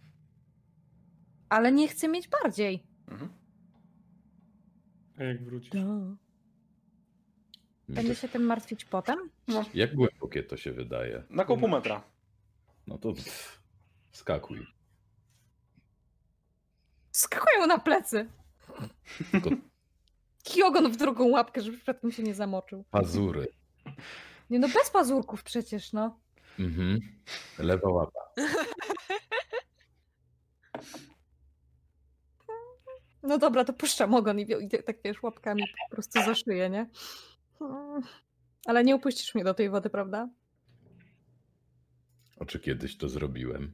Ale nie chcę mieć bardziej. Mhm. A jak wrócisz? Będę się tym martwić potem? Jak głębokie to się wydaje? Na pół metra. No to pff, skakuj. Skakują na plecy. Tylko I ogon w drugą łapkę, żeby przypadkiem się nie zamoczył. pazury. Nie no, bez pazurków przecież, no. Mhm. Lewa łapa. No dobra, to puszczam ogon i, i tak wiesz, łapkami po prostu za szyję, nie? Mm. Ale nie upuścisz mnie do tej wody, prawda? O czy kiedyś to zrobiłem?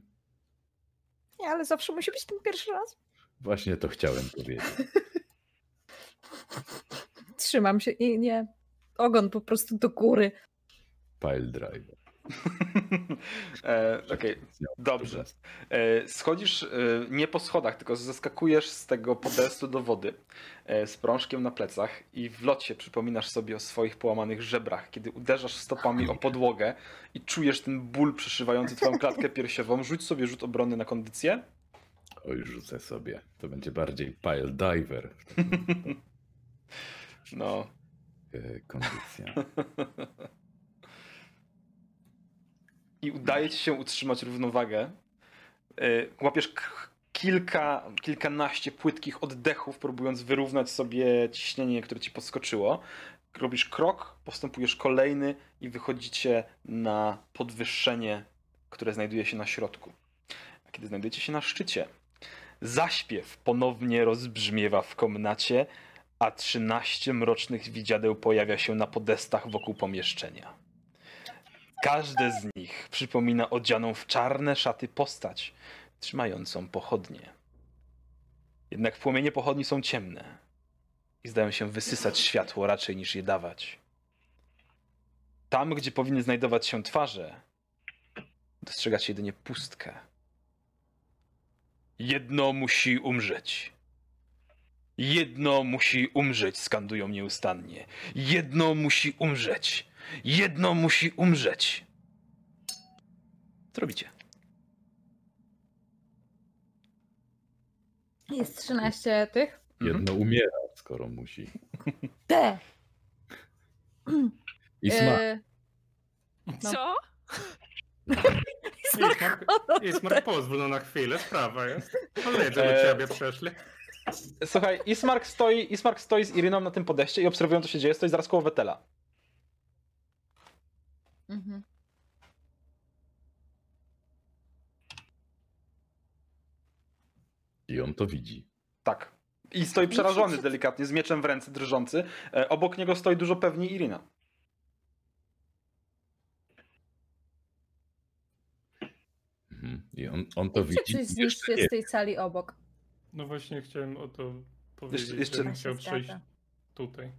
Nie, ale zawsze musi być ten pierwszy raz. Właśnie to chciałem powiedzieć. Trzymam się i nie. Ogon po prostu do góry. Pile driver. e, Okej, dobrze. E, Schodzisz e, nie po schodach, tylko zeskakujesz z tego podestu do wody e, z prążkiem na plecach i w locie przypominasz sobie o swoich połamanych żebrach, kiedy uderzasz stopami o podłogę i czujesz ten ból przeszywający twoją klatkę piersiową. Rzuć sobie rzut obrony na kondycję. Oj, rzucę sobie. To będzie bardziej pile diver. No. Kondycja. I udaje ci się utrzymać równowagę. E, Łapiesz kilka, kilkanaście płytkich oddechów, próbując wyrównać sobie ciśnienie, które ci podskoczyło. Robisz krok, postępujesz kolejny i wychodzicie na podwyższenie, które znajduje się na środku. A kiedy znajdujecie się na szczycie, zaśpiew ponownie rozbrzmiewa w komnacie, a 13 mrocznych widziadeł pojawia się na podestach wokół pomieszczenia. Każde z nich przypomina odzianą w czarne szaty postać, trzymającą pochodnie. Jednak płomienie pochodni są ciemne i zdają się wysysać światło raczej niż je dawać. Tam, gdzie powinny znajdować się twarze, dostrzegacie jedynie pustkę. Jedno musi umrzeć. Jedno musi umrzeć, skandują nieustannie. Jedno musi umrzeć. Jedno musi umrzeć. Co robicie? Jest 13 tych. Mhm. Jedno umiera, skoro musi. Te! I smak. E, No. Co? Ismark, Ismark, pozwól no na chwilę, sprawa jest. Koledzy do E, ciebie przeszli. Słuchaj, Ismark stoi, Ismark stoi z Iryną na tym podejście i obserwują, co się dzieje. Stoi zaraz koło Wetela. Mhm. I on to widzi. Tak. I stoi przerażony delikatnie, z mieczem w ręce, drżący. E, obok niego stoi dużo pewniej Irina. Mhm. I on, on to widzi. coś jeszcze zniszczyć nie z tej sali obok. No właśnie chciałem o to powiedzieć, jeszcze- się chciał przejść tutaj.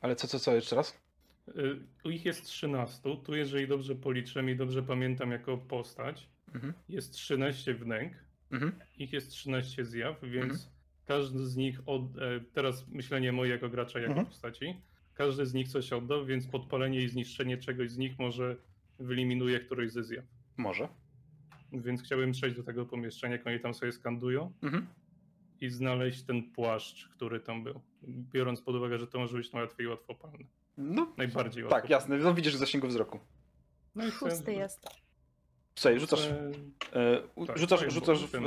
Ale co, co, co, jeszcze raz? Y, ich jest 13. Tu, jeżeli dobrze policzyłem i dobrze pamiętam jako postać, Mhm. jest 13 wnęk. Mhm. Ich jest 13 zjaw, więc Mhm. każdy z nich, od, e, teraz myślenie moje jako gracza, jako Mhm. postaci, każdy z nich coś oddał, więc podpalenie i zniszczenie czegoś z nich może wyeliminuje któryś ze zjaw. Może. Więc chciałbym przejść do tego pomieszczenia, jak oni tam sobie skandują Mhm. i znaleźć ten płaszcz, który tam był. Biorąc pod uwagę, że to może być najłatwiej łatwopalne. No, Najbardziej tak, łatwopalne. jasne. No widzisz w zasięgu wzroku. No i Pusty jest. Słuchaj, rzucasz, e, Tak, rzucasz, tak, w, e,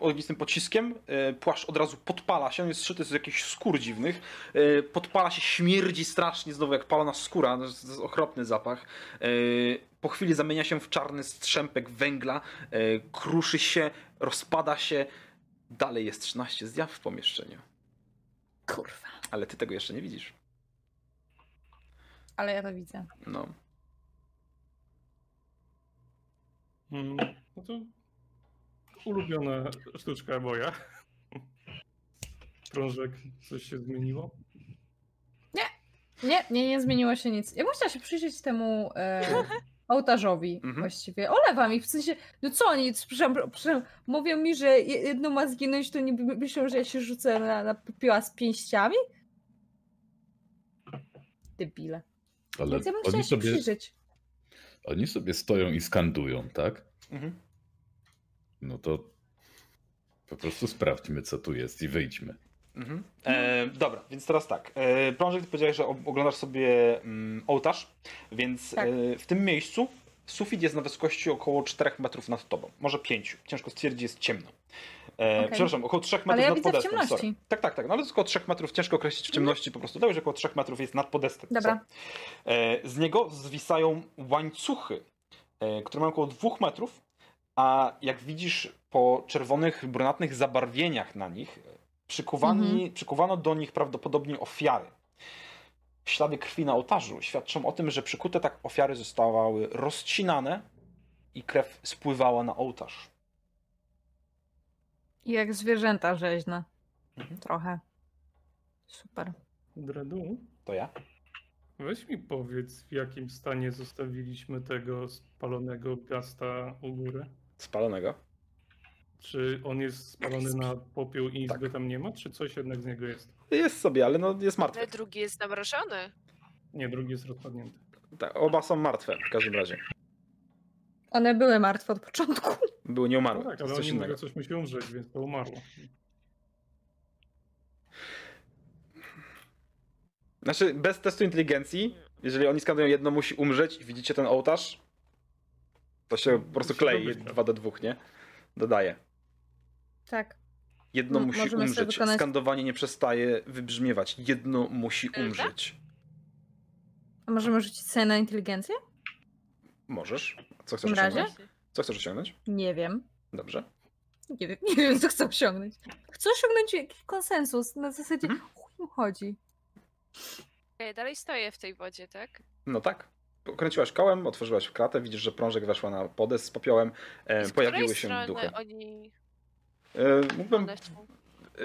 ognistym. pociskiem, e, płaszcz od razu podpala się, on jest szyty z jakichś skór dziwnych, e, podpala się, śmierdzi strasznie, znowu jak palona skóra, no, to jest okropny zapach. E, po chwili zamienia się w czarny strzępek węgla, e, kruszy się, rozpada się, dalej jest 13 zjaw w pomieszczeniu, Kurwa. ale ty tego jeszcze nie widzisz. Ale ja to widzę. No. Mm, No to ulubiona sztuczka moja. Prążek, coś się zmieniło? Nie, nie, nie zmieniło się nic. Ja bym chciała się przyjrzeć temu e, ołtarzowi Mhm. właściwie. Olewam ich, w sensie, no co oni, przepraszam, przepraszam, mówią mi, że je- jedno ma zginąć, to nie myślą, że ja się rzucę na, na popiła z pięściami? Debile. Ale Więc ja bym oni sobie, przyjrzeć. oni sobie stoją i skandują, tak? Mhm. No to po prostu sprawdźmy, co tu jest i wyjdźmy. Mhm. E, dobra, więc teraz tak. E, Prążek, ty powiedziałeś, że oglądasz sobie mm, ołtarz, więc Tak. e, w tym miejscu sufit jest na wysokości około 4 metrów nad tobą. Może 5. Ciężko stwierdzić, jest ciemno. E, Okej. Przepraszam, około 3 metrów Ale ja nad widzę w podestem. ciemności. Sorry. Tak, tak, tak. No ale około 3 metrów, ciężko określić w ciemności po prostu. Dałeś, że około 3 metrów jest nad podestem. Dobra. E, z niego zwisają łańcuchy, e, które mają około 2 metrów, a jak widzisz po czerwonych, brunatnych zabarwieniach na nich, przykuwani, przykuwano do nich prawdopodobnie ofiary. Ślady krwi na ołtarzu świadczą o tym, że przykute tak ofiary zostały rozcinane i krew spływała na ołtarz. Jak zwierzęta rzeźne. Mhm. Trochę. Super. Dredu, To ja? weź mi powiedz, w jakim stanie zostawiliśmy tego spalonego gasta u góry. Spalonego. Czy on jest spalony na popiół i Tak. izby tam nie ma, czy coś jednak z niego jest? Jest sobie, ale no jest martwy. Ale drugi jest zamrożony. Nie, drugi jest rozpadnięty. Tak, oba są martwe w każdym razie. One były martwe od początku. Były nie No tak, ale coś oni innego. coś musi umrzeć, więc to umarło. Znaczy, bez testu inteligencji, jeżeli oni skanują jedno musi umrzeć i widzicie ten ołtarz, to się po prostu klei domyślam. 2 do 2, nie? Dodaje. Tak. Jedno M- musi umrzeć. wykonać- Skandowanie nie przestaje wybrzmiewać. Jedno musi umrzeć. A możemy rzucić sobie na inteligencję? Możesz. Co chcesz osiągnąć? Co chcesz osiągnąć? Nie wiem. Dobrze. Nie wiem, nie wiem, co chcę osiągnąć. Chcę osiągnąć jakiś konsensus. Na zasadzie, Mhm. chuj chodzi. Okej, dalej stoję w tej wodzie, tak? No tak. Kręciłaś kołem, otworzyłaś kratę, widzisz, że prążek weszła na podest z popiołem, e, z pojawiły się duchy. oni E, mógłbym, one są?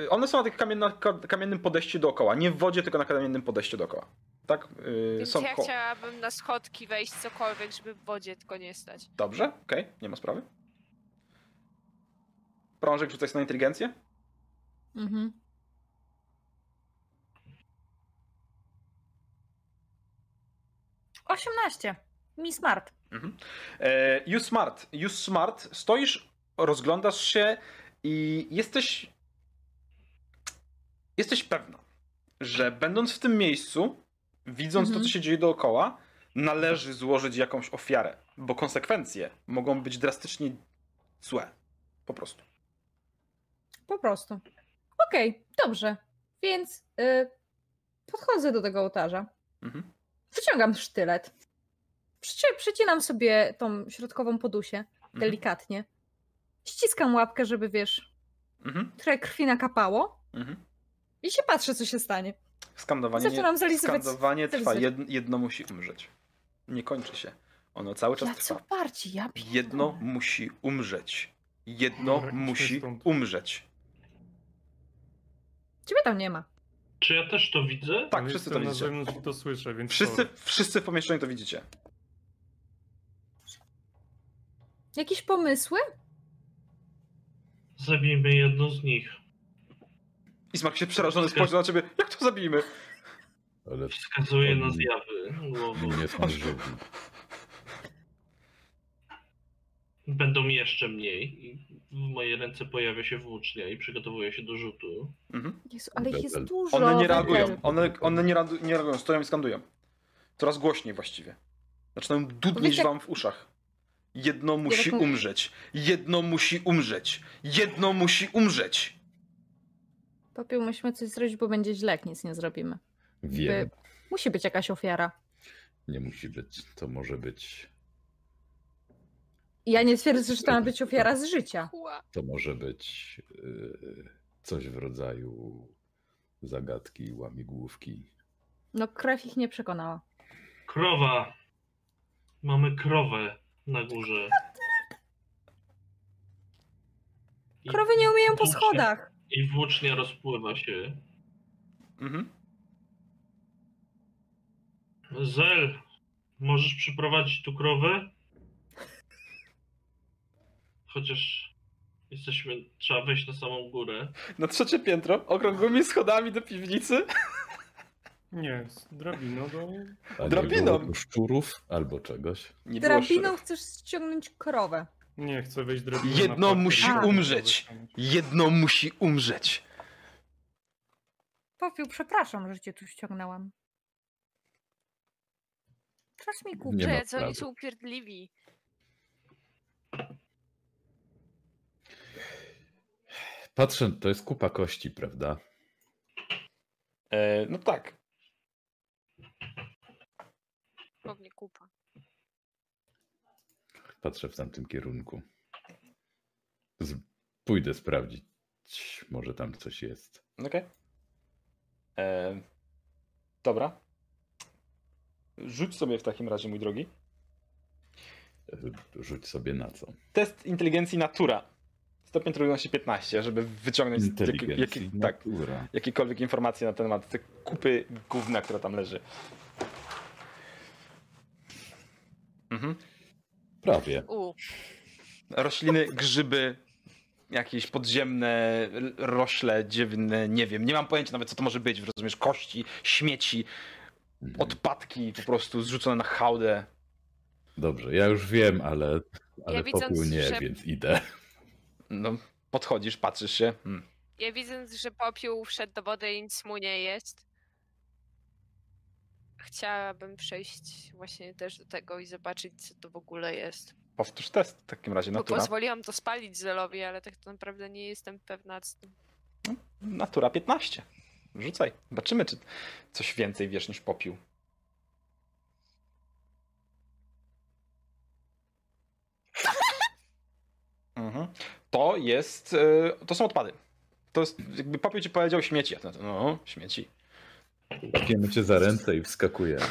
e, one są na tych kamiennym podejściu dookoła. Nie w wodzie, tylko na kamiennym podejściu dookoła. Tak? E, Więc są ja ko- chciałabym na schodki wejść cokolwiek, żeby w wodzie tylko nie stać. Dobrze, okej, nie ma sprawy. Prążek rzucać na inteligencję? Mhm. Osiemnaście. Mi smart. Mhm. E, you smart, you smart, stoisz, rozglądasz się i jesteś jesteś pewna, że będąc w tym miejscu, widząc to, Mhm. co się dzieje dookoła, należy złożyć jakąś ofiarę, bo konsekwencje mogą być drastycznie złe. Po prostu. Po prostu. Okej, dobrze. Więc y, podchodzę do tego ołtarza. Mhm. Wyciągam sztylet. Przyci- Przycinam sobie tą środkową podusię Mhm. delikatnie. Ściskam łapkę, żeby wiesz, Mhm. trochę krwi nakapało. Mhm. I się patrzę, co się stanie. Skandowanie, Zaczynam zalizywać- skandowanie trwa. zalizywać. Jedno, jedno musi umrzeć. Nie kończy się. Ono cały czas Jacy trwa. oparci, ja Jedno musi umrzeć. Jedno musi stąd. umrzeć. Ciebie tam nie ma. Czy ja też to widzę? Tak, wszyscy to jestem na widzicie. zewnątrz i to słyszę, więc Wszyscy, sorry. wszyscy w pomieszczeniu to widzicie. Jakieś pomysły? Zabijmy jedną z nich. Ismak się przerażony spojrzał na ciebie. Jak to zabijmy? Ale Wskazuje na zjawy nie są. Będą jeszcze mniej. I w mojej ręce pojawia się włócznia i przygotowuje się do rzutu. Mhm. Jezu, ale ich jest dużo. One nie reagują. One, one nie, reagu- nie reagują, stoją i skandują. Coraz głośniej właściwie. Zaczynają dudnić wam w uszach. Jedno musi umrzeć. Jedno musi umrzeć. Jedno musi umrzeć. Popiół, musimy coś zrobić, bo będzie źle, jak nic nie zrobimy. Wiem, Musi być jakaś ofiara. nie musi być. To może być. Ja nie twierdzę, że to ma być ofiara z życia. To może być yy, coś w rodzaju zagadki, łamigłówki. No krew ich nie przekonała. Krowa! Mamy krowę na górze. Krowy nie umieją po schodach. I włócznia rozpływa się. Mhm. Zel, możesz przyprowadzić tu krowę? Chociaż jesteśmy, trzeba wejść na samą górę. Na trzecie piętro, okrągłymi schodami do piwnicy. Nie, z drabiną do... A nie Drabiną. było tu szczurów albo czegoś. Nie było Drabiną szczurów. chcesz ściągnąć krowę. Nie, chcę wejść drabiną Jedno musi i umrzeć. Jedno musi umrzeć. Popiół, przepraszam, że cię tu ściągnęłam. Czas mi Nie ma Że co oni są upierdliwi. Patrzę, to jest kupa kości, prawda? E, no tak. Pewnie kupa. Patrzę w tamtym kierunku. Pójdę sprawdzić. Może tam coś jest. Okej. E, Dobra. Rzuć sobie w takim razie, mój drogi. Rzuć sobie na co. Test inteligencji natura. Stopień trudności 15, żeby wyciągnąć Inteligencji. jakie, tak, jakiekolwiek informacje na temat tej kupy gówna, która tam leży. Mhm. Prawie. U, Rośliny, grzyby, jakieś podziemne rośle dziwne, nie wiem, nie mam pojęcia nawet co to może być, rozumiesz, kości, śmieci, Mhm. odpadki po prostu zrzucone na hałdę. Dobrze, ja już wiem, ale, ale widząc, popiół nie, że- więc idę. No, podchodzisz, patrzysz się. Hmm. ja widząc, że popiół wszedł do wody i nic mu nie jest. Chciałabym przejść właśnie też do tego i zobaczyć, co to w ogóle jest. Powtórz test w takim razie, Bo natura. pozwoliłam to spalić Zelowi, ale tak naprawdę nie jestem pewna, co to Natura 15. Rzucaj. Zobaczymy, czy coś więcej wiesz niż popiół. Mhm. To jest. e, To są odpady. To jest. Jakby popiół ci powiedział śmieci. No, śmieci. Łapiemy cię za ręce i wskakujemy.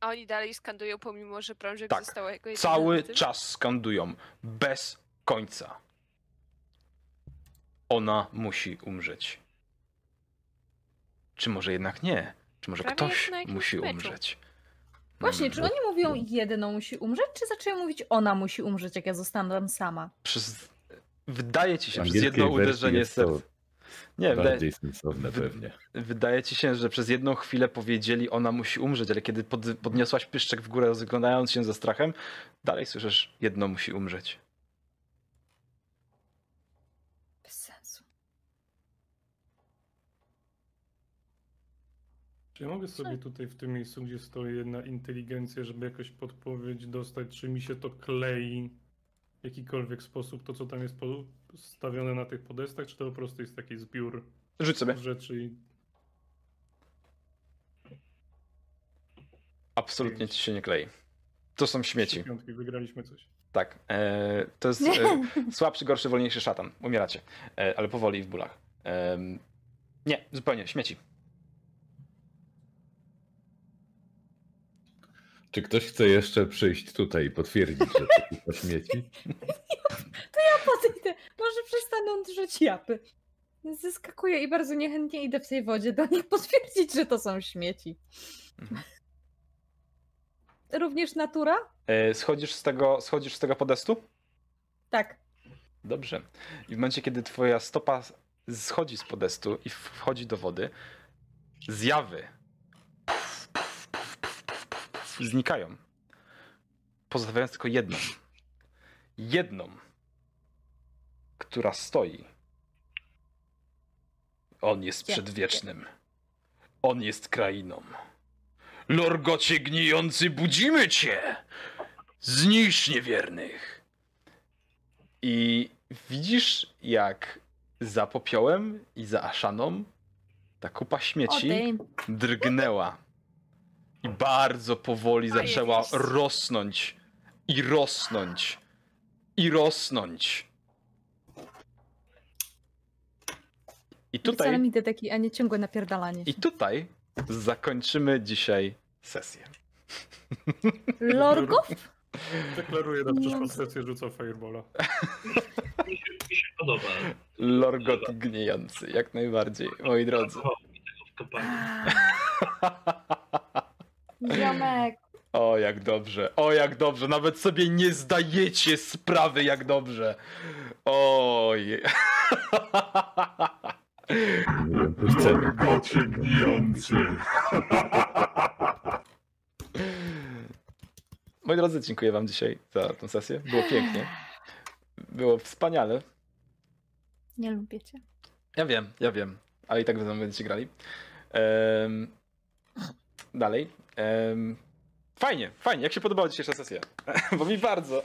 A oni dalej skandują, pomimo że prążek Tak. został jako jedyny Cały tym? czas skandują. Bez końca. Ona musi umrzeć. Czy może jednak nie? Czy może Prawie ktoś jak na jakimś musi meczu. umrzeć? Właśnie, czy oni mówią jedno musi umrzeć, czy zaczęły mówić ona musi umrzeć, jak ja zostanę tam sama? Przez... Wydaje ci się, przez jedno uderzenie serca. Nie, wydaje, Bardziej sensowne wy- pewnie. wydaje ci się, że przez jedną chwilę powiedzieli ona musi umrzeć, ale kiedy pod, podniosłaś pyszczek w górę, rozglądając się ze strachem, dalej słyszysz jedno musi umrzeć. Bez sensu. Czy ja mogę sobie tutaj w tym miejscu, gdzie stoi na inteligencję, żeby jakoś podpowiedź dostać, czy mi się to klei w jakikolwiek sposób, to co tam jest postawione na tych podestach, czy to po prostu jest taki zbiór Rzuć sobie. rzeczy i Absolutnie ci się nie klei. To są śmieci. piątki, wygraliśmy coś. Tak. E, to jest e, słabszy, gorszy, wolniejszy szatan. Umieracie. E, ale powoli i w bólach. Em, nie, zupełnie. Śmieci. Czy ktoś chce jeszcze przyjść tutaj i potwierdzić, że to tylko śmieci? Podejdę, może przestaną drzeć japy. Zeskakuję i bardzo niechętnie idę w tej wodzie do nich potwierdzić, że to są śmieci. Mhm. Również natura? E, schodzisz, z tego, schodzisz z tego podestu? Tak. Dobrze. I w momencie, kiedy twoja stopa schodzi z podestu i wchodzi do wody, zjawy znikają. Pozostawiając tylko jedną. Jedną, która stoi. On jest przedwiecznym. On jest krainą. Lorgocie gnijący, budzimy cię! Zniszcz niewiernych! I widzisz, jak za popiołem i za aszaną ta kupa śmieci drgnęła. I bardzo powoli zaczęła rosnąć. I rosnąć. I rosnąć. I Wcale tutaj, mi taki, a nie ciągłe napierdalanie i się. tutaj zakończymy dzisiaj sesję. Lorgów? Deklaruję na przyszłą sesję, rzucam Firebola. Mi się, mi się podoba. Lorgot gnijący, jak najbardziej, moi drodzy. Mi tego w kopalni. Ziomek. O, jak dobrze, o, jak dobrze. Nawet sobie nie zdajecie sprawy, jak dobrze. Oj. Scenę. Gocie gnijący. Moi drodzy, dziękuję wam dzisiaj za tę sesję. Było pięknie. Było wspaniale. Nie lubię cię. Ja wiem, ja wiem, ale i tak będziecie grali. Em, dalej. Em, fajnie, fajnie. Jak się podobała dzisiejsza sesja? Bo mi bardzo.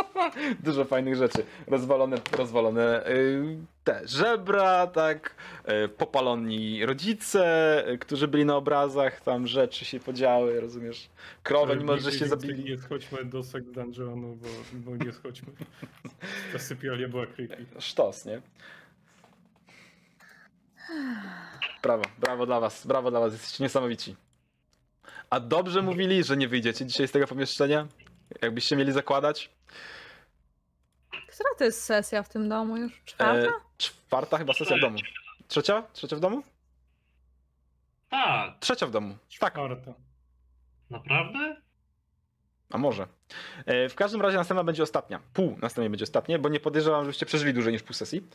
Dużo fajnych rzeczy. Rozwalone, rozwalone y, te żebra, tak. y, Popaloni rodzice, y, którzy byli na obrazach, tam rzeczy się podziały, rozumiesz? Krowę, mimo że się zabili. Nie schodźmy do sex dungeonu, bo, bo nie schodźmy. Ta sypialnia była creepy. Sztos, nie? Brawo, brawo dla was, brawo dla was, jesteście niesamowici. A dobrze mówili, że nie wyjdziecie dzisiaj z tego pomieszczenia? Jakbyście mieli zakładać? Która to jest sesja w tym domu już? Czwarta? E, czwarta chyba sesja w domu. Trzecia? Trzecia w domu? Tak, Trzecia w domu. Tak, Czwarta. naprawdę? a może. E, w każdym razie następna będzie ostatnia. Pół następnej będzie ostatnie, bo nie podejrzewam, żebyście przeżyli dłużej niż pół sesji.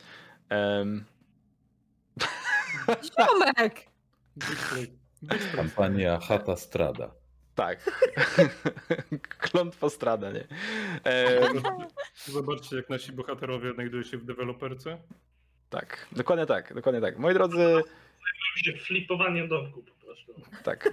Em, Ziomek! Kampania Chata Strada. tak. Klątwa strada, nie? Em, Zobaczcie, jak nasi bohaterowie znajdują się w deweloperce. tak, dokładnie tak, dokładnie tak. Moi drodzy, Zajmują się flipowaniem domku po prostu. Tak.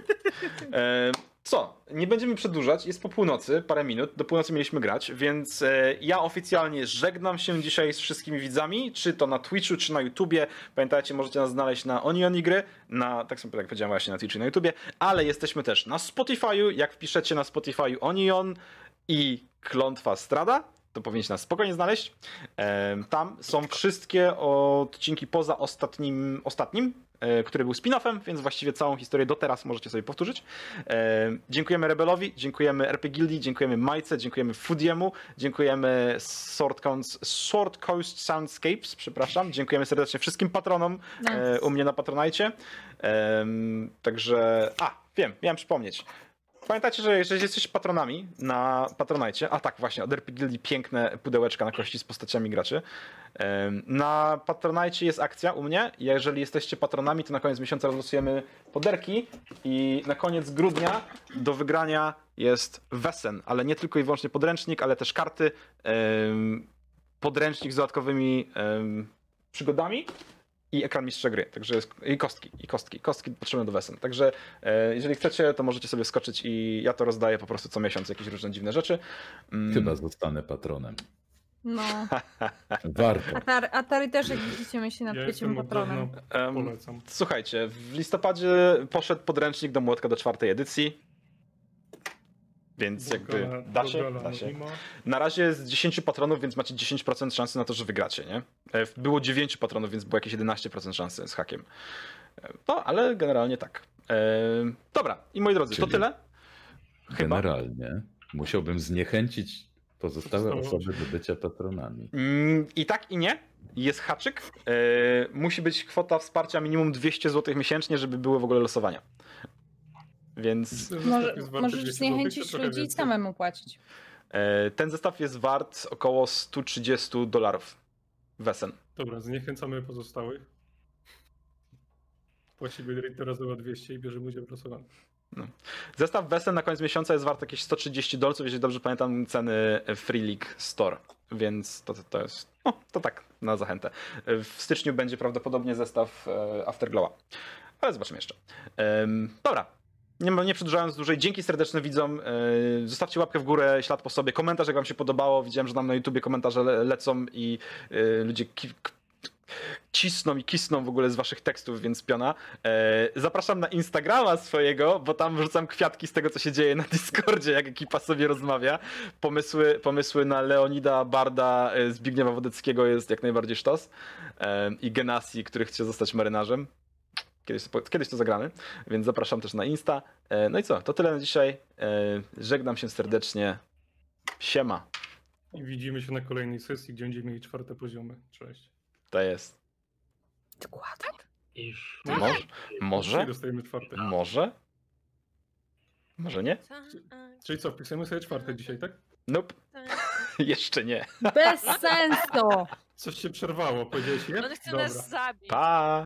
E, co? Nie będziemy przedłużać. Jest po północy, parę minut. Do północy mieliśmy grać, więc e, ja oficjalnie żegnam się dzisiaj z wszystkimi widzami, czy to na Twitchu, czy na YouTubie. Pamiętajcie, możecie nas znaleźć na Onion Gry, na, tak samo jak powiedziałem właśnie na Twitchu i na YouTubie, ale jesteśmy też na Spotify'u. Jak wpiszecie na Spotify'u Onion i Klątwa Strada, to powinieneś nas spokojnie znaleźć. Tam są wszystkie odcinki poza ostatnim, ostatnim e, który był spin-offem, więc właściwie całą historię do teraz możecie sobie powtórzyć. Em, Dziękujemy Rebelowi, dziękujemy RP dziękujemy Majce, dziękujemy Foodiemu, dziękujemy Sword Coast, Sword Coast Soundscapes, przepraszam, dziękujemy serdecznie wszystkim patronom e, u mnie na Patronajcie. Także, a, wiem, miałem przypomnieć. Pamiętajcie, że jeżeli jesteście patronami na Patronajcie, a tak właśnie, od RP Guildii piękne pudełeczka na kości z postaciami graczy. Na Patronajcie jest akcja u mnie. Jeżeli jesteście patronami, to na koniec miesiąca rozlosujemy poderki i na koniec grudnia do wygrania jest Wesen, ale nie tylko i wyłącznie podręcznik, ale też karty, podręcznik z dodatkowymi przygodami i ekran mistrza gry, także jest, i kostki, i kostki, kostki potrzebne do wesen. Także e, jeżeli chcecie, to możecie sobie skoczyć i ja to rozdaję po prostu co miesiąc, jakieś różne dziwne rzeczy. Mm, Chyba zostanę patronem. No. Warto. Atari, Atari też, jak widzicie, myśli nad Ja byciem patronem. em, polecam. Słuchajcie, w listopadzie poszedł podręcznik do młotka do czwartej edycji. Więc jakby Bogala- da się, Bogala da się. Na razie jest 10 patronów, więc macie 10% szansy na to, że wygracie, nie? E, Było 9 patronów, więc było jakieś 11% szansy z hakiem. E, No, ale generalnie tak. E, Dobra, i moi drodzy, to Czyli- tyle. Chyba. Generalnie musiałbym zniechęcić pozostałe osoby do bycia patronami. Mm, I tak i nie. Jest haczyk. Musi być kwota wsparcia minimum 200 zł miesięcznie, żeby były w ogóle losowania. Więc Może, możesz 200 złotych, czy zniechęcić ludzi i samemu płacić. e, ten zestaw jest wart około 130 dolarów. Wesen. Dobra, zniechęcamy pozostałych. Płacimy teraz za 200 i bierzemy udział w losowaniu. Zestaw Wesen na koniec miesiąca jest wart jakieś 130 dolców, jeżeli dobrze pamiętam ceny Free League Store. Więc to, to, to jest. No, to tak, na zachętę. W styczniu będzie prawdopodobnie zestaw e, Afterglowa. Ale zobaczymy jeszcze. Dobra. Nie, nie przedłużając dłużej, dzięki serdeczne widzom. E, Zostawcie łapkę w górę, ślad po sobie, komentarz jak wam się podobało. Widziałem, że nam na YouTubie komentarze le lecą i e, ludzie cisną i kisną w ogóle z waszych tekstów, więc piona. E, zapraszam na Instagrama swojego, bo tam wrzucam kwiatki z tego, co się dzieje na Discordzie, jak ekipa sobie rozmawia. Pomysły, pomysły na Leonida, Barda, Zbigniewa Wodeckiego jest jak najbardziej sztos. I Genasi, który chce zostać marynarzem. Kiedyś, to- kiedyś to zagramy, więc zapraszam też na Insta. E, no i co, to tyle na dzisiaj. E, żegnam się serdecznie. Siema. I widzimy się na kolejnej sesji, gdzie będziemy mieli czwarte poziomy. Cześć. To jest. Dokładnie. I w... No, Może? Może? dostajemy czwarte. Może? Może nie? Czyli co, wpisujemy sobie czwarte dzisiaj, tak? Nope. Jeszcze nie. Bez sensu! Coś się przerwało, powiedziałeś je? On chce Dobra. nas zabić. Pa!